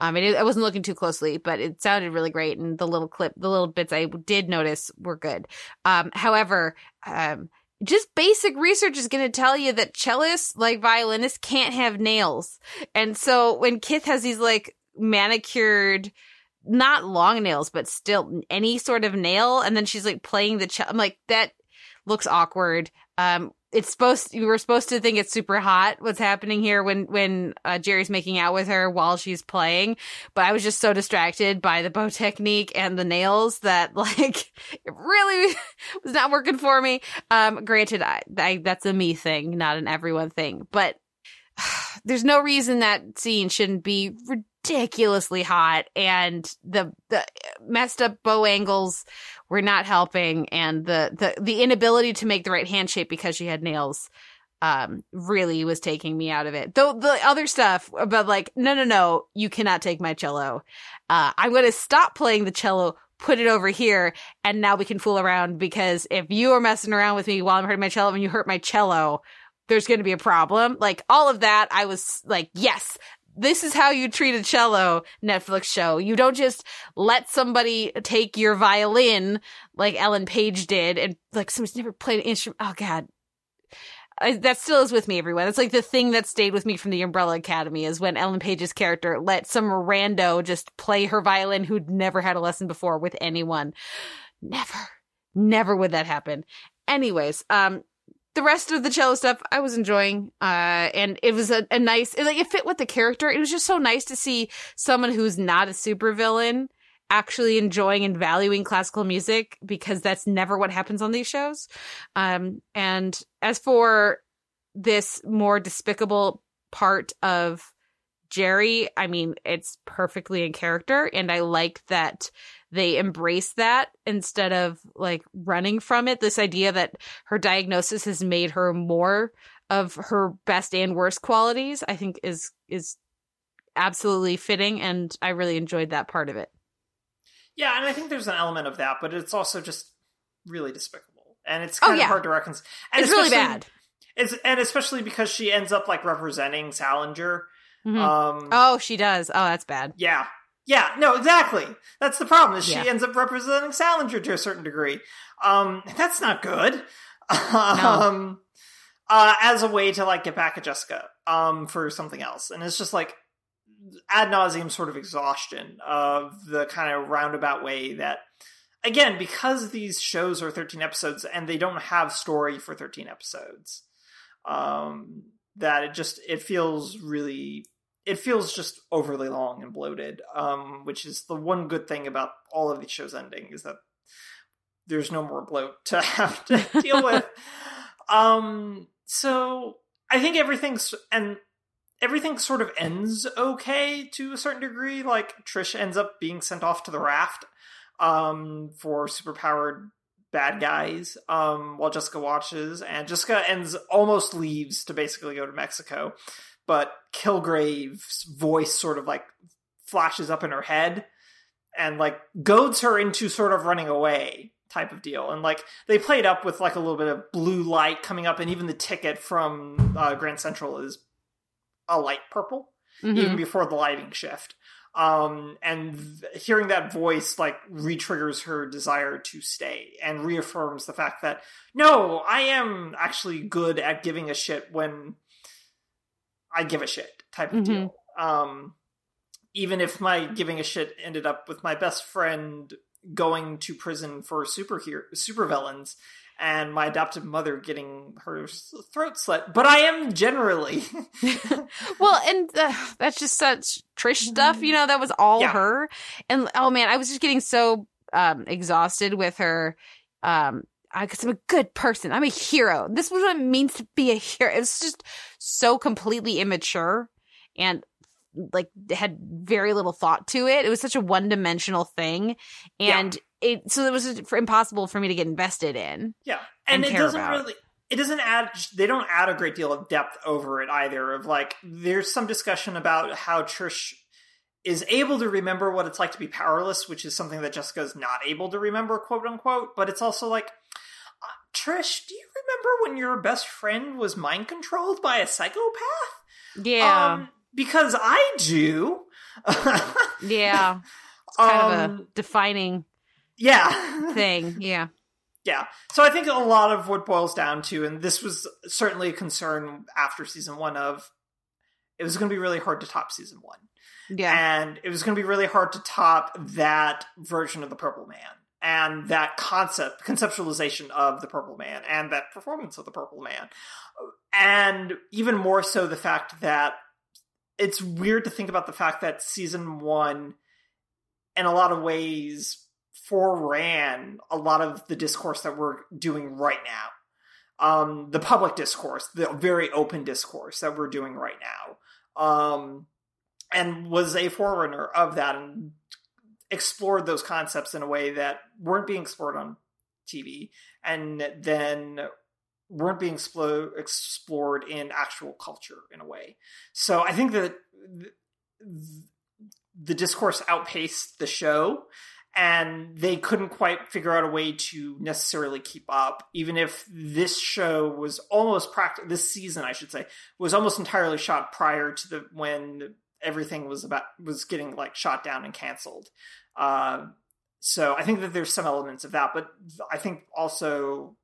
Um, it, I wasn't looking too closely, but it sounded really great, and the little clip, the little bits I did notice were good. Um, however, um just basic research is going to tell you that cellists like violinists can't have nails. And so when Kith has these like manicured, not long nails, but still any sort of nail, and then she's like playing the cello, I'm like, that looks awkward. Um, it's supposed you were supposed to think it's super hot what's happening here when when uh, Jeri's making out with her while she's playing, but I was just so distracted by the bow technique and the nails that like it really was not working for me. Um, granted, I, I that's a me thing, not an everyone thing, but there's no reason that scene shouldn't be ridiculously hot and the the messed up bow angles were not helping and the the the inability to make the right hand shape because she had nails um really was taking me out of it. Though the other stuff about like no no no you cannot take my cello. Uh i'm going to stop playing the cello put it over here and now we can fool around because if you are messing around with me while i'm hurting my cello and you hurt my cello there's going to be a problem. Like all of that i was like yes this is how you treat a cello Netflix show. You don't just let somebody take your violin like Ellen Page did and like somebody's never played an instrument. Oh God. I, that still is with me, everyone. That's like the thing that stayed with me from the Umbrella Academy is when Ellen Page's character let some rando just play her violin who'd never had a lesson before with anyone. Never, never would that happen. Anyways, um, the rest of the cello stuff I was enjoying, uh, and it was a, a nice, it, like it fit with the character. It was just so nice to see someone who's not a supervillain actually enjoying and valuing classical music because that's never what happens on these shows. Um, and as for this more despicable part of Jeri, I mean, it's perfectly in character, and I like that they embrace that instead of like running from it. This idea that her diagnosis has made her more of her best and worst qualities, I think is is absolutely fitting, and I really enjoyed that part of it. Yeah, and I think there's an element of that, but it's also just really despicable, and it's Oh, kind yeah. of hard to reconcile. And It's really especially- bad. It's and especially because she ends up like representing Salinger. Mhm. Um, oh, she does. Oh, that's bad. Yeah. Yeah, no, exactly. That's the problem. Is Yeah. she ends up representing Salinger to a certain degree. Um, that's not good. Um, uh, as a way to like get back at Jessica, um, for something else, and it's just like ad nauseum sort of exhaustion of the kind of roundabout way that, again, because these shows are thirteen episodes and they don't have story for thirteen episodes, um, that it just it feels really it feels just overly long and bloated um which is the one good thing about all of these shows ending is that there's no more bloat to have to deal with. Um so i think everything's and everything sort of ends okay to a certain degree. Like trish ends up being sent off to the raft um for superpowered bad guys um while jessica watches and jessica ends almost leaves to basically go to mexico but Kilgrave's voice sort of like flashes up in her head and like goads her into sort of running away type of deal. And like they played up with like a little bit of blue light coming up, and even the ticket from uh, Grand Central is a light purple, Mhm. even before the lighting shift. Um, and th- hearing that voice like re-triggers her desire to stay and reaffirms the fact that no, I am actually good at giving a shit when I give a shit type of Mhm. deal. Um, even if my giving a shit ended up with my best friend going to prison for superhero supervillains and my adoptive mother getting her throat slit. But I am generally well, and uh, that's just such Trish stuff. You know, that was all Yeah. her. And oh man, I was just getting so um exhausted with her. Um, because I'm a good person. I'm a hero. This was what it means to be a hero. It was just so completely immature and like had very little thought to it. It was such a one dimensional thing, and it so it was impossible for me to get invested in. Yeah, and, and it doesn't about. really. It doesn't add. They don't add a great deal of depth over it either. Of like, there's some discussion about how Trish is able to remember what it's like to be powerless, which is something that Jessica's not able to remember, quote unquote. But it's also like, Trish, do you remember when your best friend was mind controlled by a psychopath? Yeah, Um, because I do. yeah. It's kind of a Um, defining yeah. thing. Yeah. Yeah. So I think a lot of what boils down to, and this was certainly a concern after season one of, it was going to be really hard to top season one. Yeah. And it was going to be really hard to top that version of the Purple Man and that concept, conceptualization of the Purple Man and that performance of the Purple Man. And even more so the fact that it's weird to think about the fact that season one, in a lot of ways, foreran a lot of the discourse that we're doing right now. Um, the public discourse, the very open discourse that we're doing right now. Um, and was a forerunner of that and explored those concepts in a way that weren't being explored on TV and then weren't being explo- explored in actual culture in a way. So I think that th- th- the discourse outpaced the show and they couldn't quite figure out a way to necessarily keep up even if this show was almost practic this season I should say was almost entirely shot prior to the when everything was about was getting like shot down and canceled uh, so I think that there's some elements of that but I think also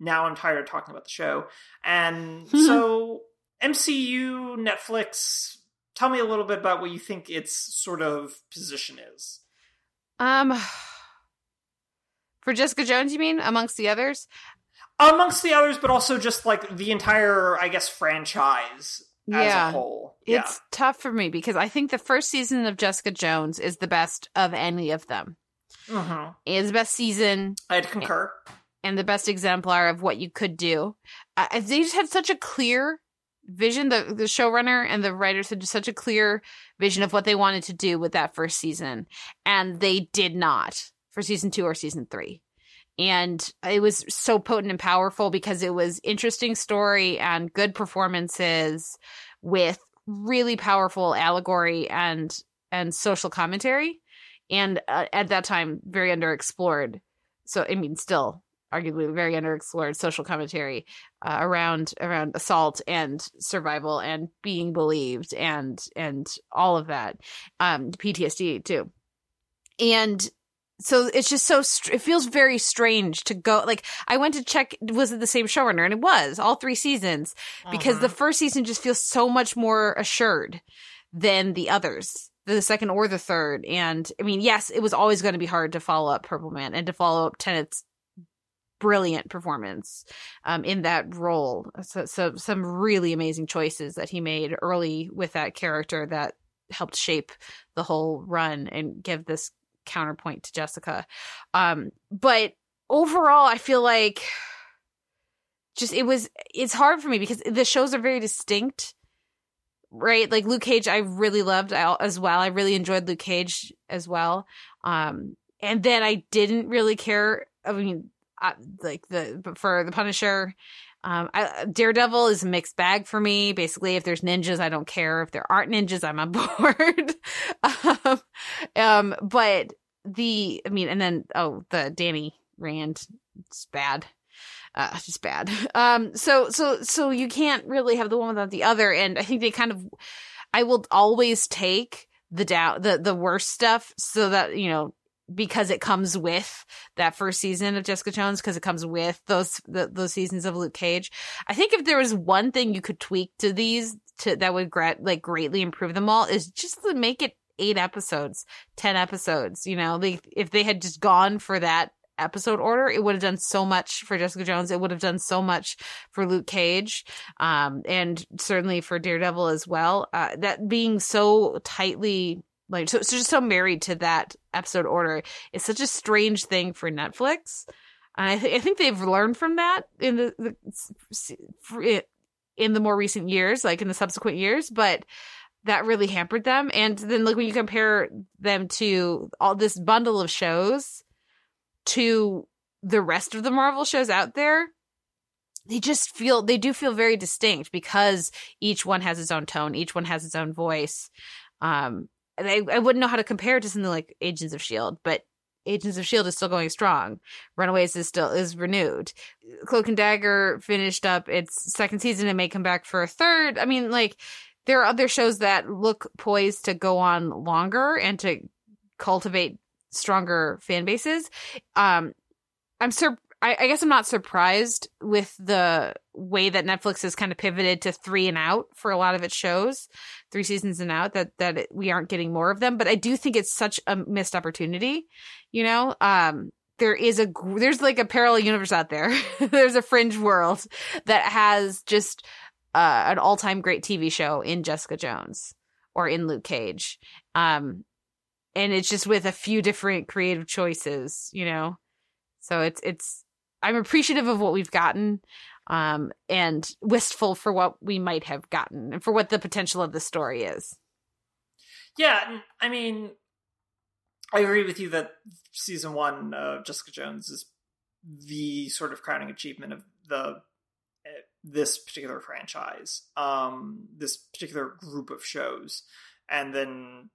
now I'm tired of talking about the show and so MCU Netflix tell me a little bit about what you think its sort of position is Um, for Jessica Jones, you mean amongst the others? amongst the others, but also just like the entire, I guess, franchise Yeah. a whole. It's tough for me because I think the first season of Jessica Jones is the best of any of them. yeah, hmm It's the best season I'd concur. and the best exemplar of what you could do. Uh, they just had such a clear vision. The the showrunner and the writers had just such a clear vision of what they wanted to do with that first season, and they did not for season two or season three. And it was so potent and powerful because it was interesting story and good performances with really powerful allegory and and social commentary, and uh, at that time very underexplored. So I mean, still arguably very underexplored social commentary uh, around around assault and survival and being believed and and all of that. Um PTSD too. And so it's just so str- it feels very strange to go like I went to check was it the same showrunner? And it was all three seasons because the first season just feels so much more assured than the others the second or the third. And I mean yes it was always going to be hard to follow up Purple Man and to follow up Tennant's brilliant performance um, in that role. So, so some really amazing choices that he made early with that character that helped shape the whole run and give this counterpoint to Jessica. Um, but overall, I feel like just it was it's hard for me because the shows are very distinct. Right, like Luke Cage, I really loved as well. I really enjoyed Luke Cage as well. Um, and then I didn't really care. I mean, I, like the for the Punisher, um, I, Daredevil is a mixed bag for me. Basically, if there's ninjas, I don't care. If there aren't ninjas, I'm on board. um, um, but the, I mean, and then oh, the Danny Rand, it's bad. Uh, just bad. Um, so so so you can't really have the one without the other, and I think they kind of, I will always take the doubt, the the worst stuff, so that you know because it comes with that first season of Jessica Jones because it comes with those the, those seasons of Luke Cage. I think if there was one thing you could tweak to these to that would gra- like greatly improve them all is just to make it eight episodes, ten episodes. You know, they if they had just gone for that episode order, it would have done so much for Jessica Jones. It would have done so much for Luke Cage, um, and certainly for Daredevil as well. Uh, that being so tightly like so, so just so married to that episode order is such a strange thing for Netflix. And I, th- I think they've learned from that in the, the in the more recent years, like in the subsequent years, but that really hampered them. And then like when you compare them to all this bundle of shows to the rest of the Marvel shows out there, they just feel they do feel very distinct because each one has its own tone, each one has its own voice. Um, I, I wouldn't know how to compare it to something like Agents of Shield, but Agents of Shield is still going strong. Runaways is still is renewed. Cloak and Dagger finished up its second season and may come back for a third. I mean, like there are other shows that look poised to go on longer and to cultivate stronger fan bases. Um, I'm sur- I, I guess I'm not surprised with the way that Netflix has kind of pivoted to three and out for a lot of its shows, three seasons and out. That that it, we aren't getting more of them, but I do think it's such a missed opportunity. You know, um, there is a there's like a parallel universe out there. there's a fringe world that has just uh, an all time great TV show in Jessica Jones or in Luke Cage. Um, and it's just with a few different creative choices, you know. So it's it's I'm appreciative of what we've gotten um, and wistful for what we might have gotten and for what the potential of the story is. Yeah, I mean, I agree with you that season one of Jessica Jones is the sort of crowning achievement of the eh, this particular franchise, um, this particular group of shows, and then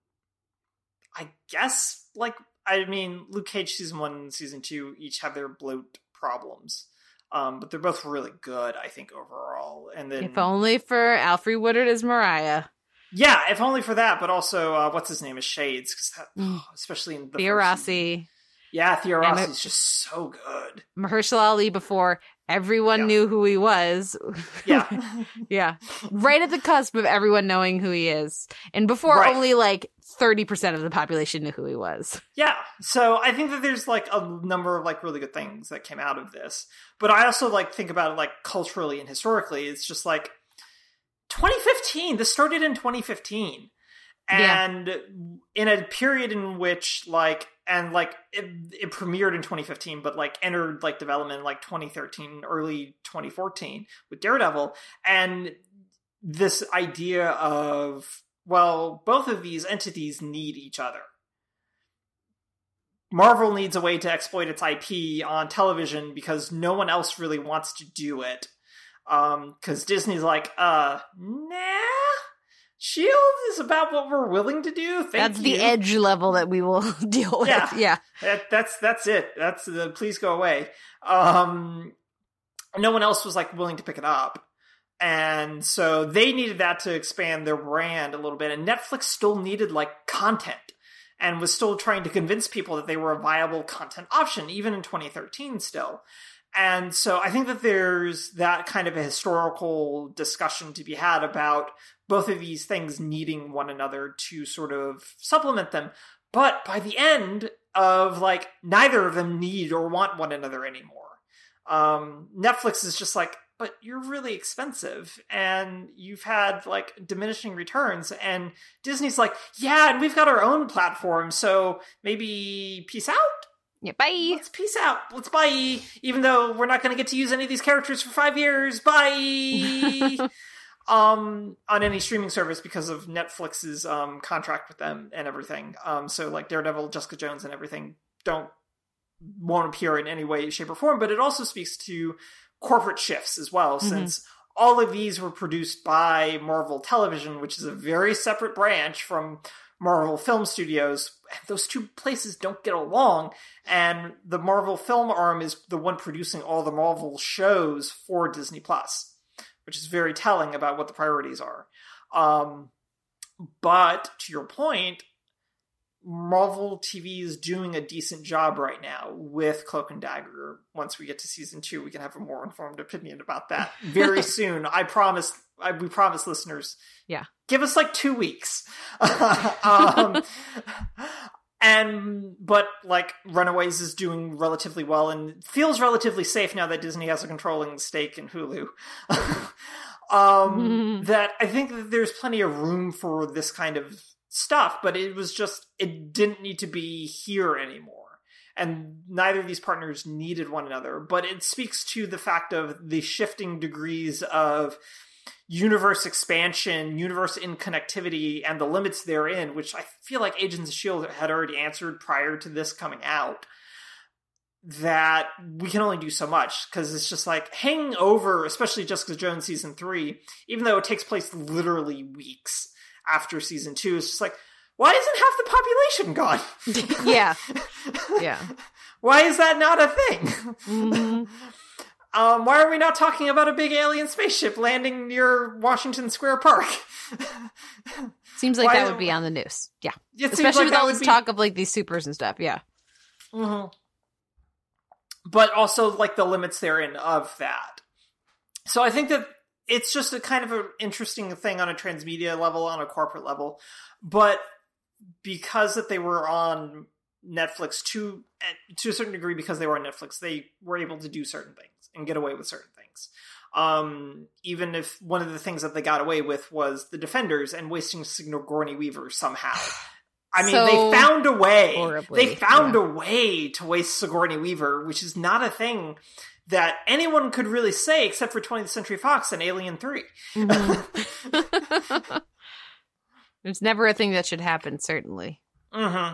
I guess like I mean, Luke Cage season one and season two each have their bloat problems. Um, but they're both really good, I think, overall. And then, if only for Alfre Woodard as Mariah. Yeah, if only for that. But also, uh, what's his name is Shades, because oh, especially in the Theo Rossi. Yeah, Theo Rossi is just so good. Mahershala Ali before everyone yeah. knew who he was. Yeah, yeah, right at the cusp of everyone knowing who he is, and before right. only like 30% of the population knew who he was. Yeah. So I think that there's like a number of like really good things that came out of this. But I also like think about it like culturally and historically. It's just like 2015. This started in 2015. And yeah. in a period in which like and like it, it premiered in 2015 but like entered like development like 2013 early 2014 with Daredevil and this idea of well, both of these entities need each other. Marvel needs a way to exploit its IP on television because no one else really wants to do it. Because um, Disney's like, uh, nah. Shield is about what we're willing to do. Thank that's you. the edge level that we will deal with. Yeah, yeah. That, that's that's it. That's the please go away. Um, no one else was like willing to pick it up. And so they needed that to expand their brand a little bit. And Netflix still needed like content and was still trying to convince people that they were a viable content option, even in 2013 still. And so I think that there's that kind of a historical discussion to be had about both of these things needing one another to sort of supplement them. But by the end of like neither of them need or want one another anymore. Um, Netflix is just like, but you're really expensive and you've had like diminishing returns. And disney's like yeah and we've got our own platform so maybe peace out? Yeah bye. Let's peace out. Let's bye. Even though we're not going to get to use any of these characters for five years. Bye um on any streaming service because of netflix's um contract with them and everything um so like daredevil jessica jones and everything don't won't appear in any way shape or form but it also speaks to corporate shifts as well, mm-hmm. since all of these were produced by Marvel Television, which is a very separate branch from Marvel Film Studios. Those two places don't get along, and the Marvel Film arm is the one producing all the Marvel shows for Disney Plus, which is very telling about what the priorities are. Um, but to your point, Marvel TV is doing a decent job right now with Cloak and Dagger. Once we get to season two, we can have a more informed opinion about that very soon. I promise I, we promise listeners. Yeah. Give us like two weeks. um, and but like Runaways is doing relatively well and feels relatively safe now that Disney has a controlling stake in Hulu. um, that I think that there's plenty of room for this kind of stuff, but it was just it didn't need to be here anymore. And neither of these partners needed one another, but it speaks to the fact of the shifting degrees of universe expansion, universe in connectivity, and the limits therein, which I feel like Agents of S.H.I.E.L.D. had already answered prior to this coming out, that we can only do so much. Because it's just like hanging over, especially Jessica Jones season three, even though it takes place literally weeks after season two, it's just like, why isn't half the population gone? yeah. Yeah. Why is that not a thing? Mm-hmm. Um, why are we not talking about a big alien spaceship landing near Washington Square Park? Seems like Why- that would be on the news. Yeah. Especially like with that all would this be- talk of like these supers and stuff. Yeah. Mhm. But also like the limits therein of that. So I think that it's just a kind of an interesting thing on a transmedia level, on a corporate level. But because that they were on Netflix to to a certain degree, because they were on Netflix, they were able to do certain things and get away with certain things. Um, even if one of the things that they got away with was the Defenders and wasting Sigourney Weaver somehow. I mean, So they found a way. horribly, They found yeah. a way to waste Sigourney Weaver, which is not a thing that anyone could really say except for 20th Century Fox and Alien 3. It's never a thing that should happen, certainly. hmm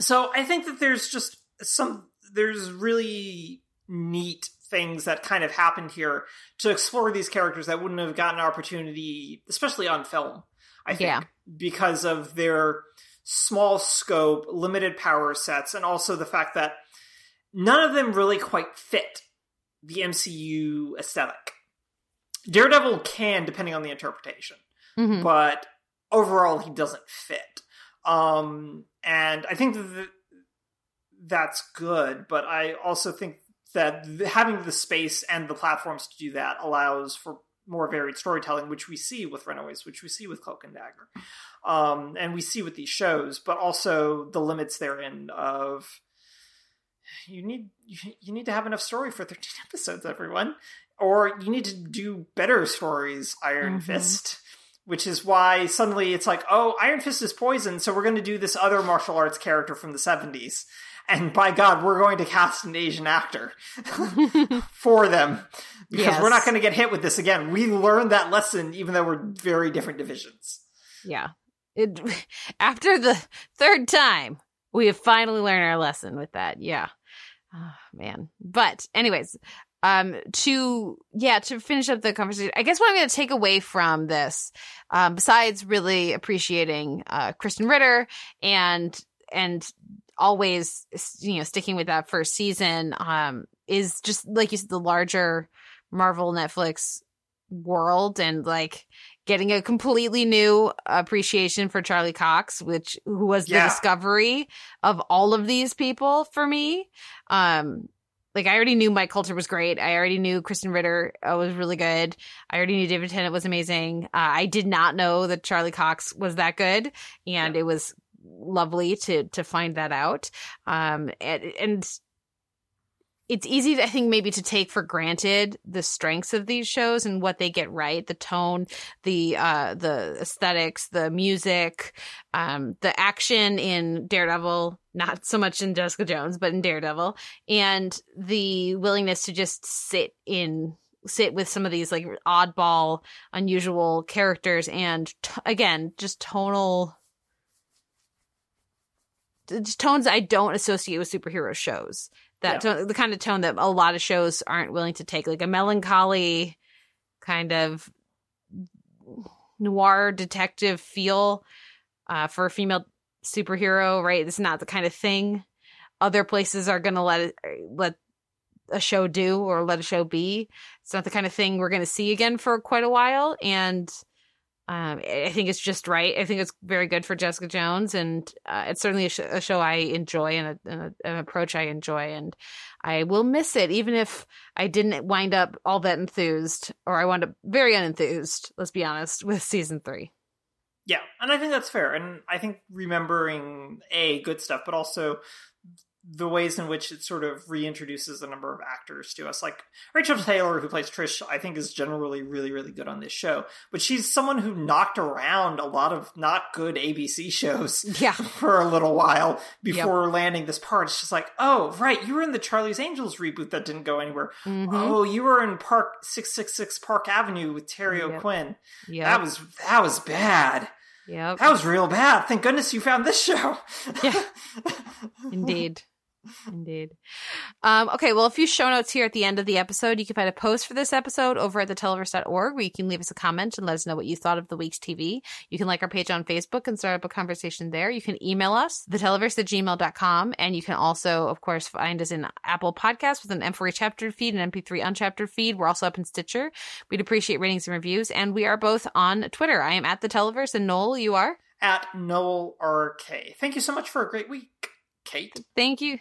So I think that there's just some there's really neat things that kind of happened here to explore these characters that wouldn't have gotten an opportunity, especially on film. I think Yeah. because of their small scope, limited power sets, and also the fact that none of them really quite fit the MCU aesthetic. Daredevil can, depending on the interpretation Mhm. but overall he doesn't fit. Um, and I think that that's good, but I also think that having the space and the platforms to do that allows for more varied storytelling, which we see with Runaways, which we see with Cloak and Dagger, um, and we see with these shows, but also the limits therein of you need you need to have enough story for 13 episodes everyone. Or you need to do better stories iron Mhm. fist which is why suddenly it's like oh iron fist is poison so we're going to do this other martial arts character from the 70s and by god we're going to cast an asian actor for them because Yes. we're not going to get hit with this again we learned that lesson even though we're very different divisions Yeah. It after the third time, we have finally learned our lesson with that. Yeah. Oh, man. But anyways, um to yeah, to finish up the conversation, I guess what I'm going to take away from this um besides really appreciating uh Krysten Ritter and and always you know sticking with that first season um is just like you said the larger Marvel Netflix world and like getting a completely new appreciation for Charlie Cox, which who was the discovery of all of these people for me. Um, like I already knew Mike Colter was great. I already knew Krysten Ritter uh, was really good. I already knew David Tennant was amazing. Uh, I did not know that Charlie Cox was that good, and it was lovely to to find that out. Um, and, and it's easy, I think, maybe to take for granted the strengths of these shows and what they get right, the tone, the uh, the aesthetics, the music, um, the action in Daredevil, not so much in Jessica Jones, but in Daredevil, and the willingness to just sit in sit with some of these like oddball, unusual characters, and t- again, just tonal. Tones I don't associate with superhero shows that Yeah. tone, the kind of tone that a lot of shows aren't willing to take, like a melancholy kind of noir detective feel uh, for a female superhero. Right, it's not the kind of thing other places are going to let it let a show do or let a show be. It's not the kind of thing we're going to see again for quite a while, and Um, I think it's just right. I think it's very good for Jessica Jones, and uh, it's certainly a, sh- a, show I enjoy and, a, and a, an approach I enjoy, and I will miss it, even if I didn't wind up all that enthused, or I wound up very unenthused. Let's be honest with season three. Yeah, and I think that's fair, and I think remembering a good stuff, but also the ways in which it sort of reintroduces a number of actors to us. Like Rachel Taylor, who plays Trish, I think is generally really, really good on this show. But she's someone who knocked around a lot of not good ABC shows yeah. for a little while before yep. landing this part. It's just like, oh, right, you were in the Charlie's Angels reboot that didn't go anywhere. Mm-hmm. Oh, you were in Park 666 Park Avenue with Terry yep. O'Quinn. Yeah. That was that was bad. Yeah. That was real bad. Thank goodness you found this show. yeah. Indeed. Indeed. Um, okay, well, a few show notes here at the end of the episode. You can find a post for this episode over at theteleverse.org where you can leave us a comment and let us know what you thought of the week's TV. You can like our page on Facebook and start up a conversation there. You can email us, theteleverse at gmail.com. And you can also, of course, find us in Apple Podcasts with an M4 chapter feed and MP3 unchaptered feed. We're also up in Stitcher. We'd appreciate ratings and reviews. And we are both on Twitter. I am at the Televerse and Noel, you are? At Noel RK. Thank you so much for a great week, Kate. Thank you.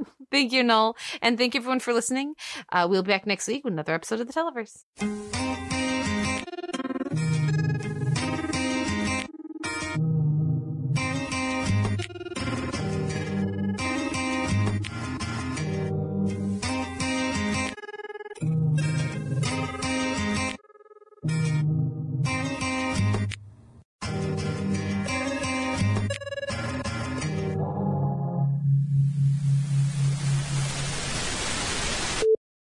thank you, Noel. And thank you, everyone, for listening. Uh, we'll be back next week with another episode of The Televerse.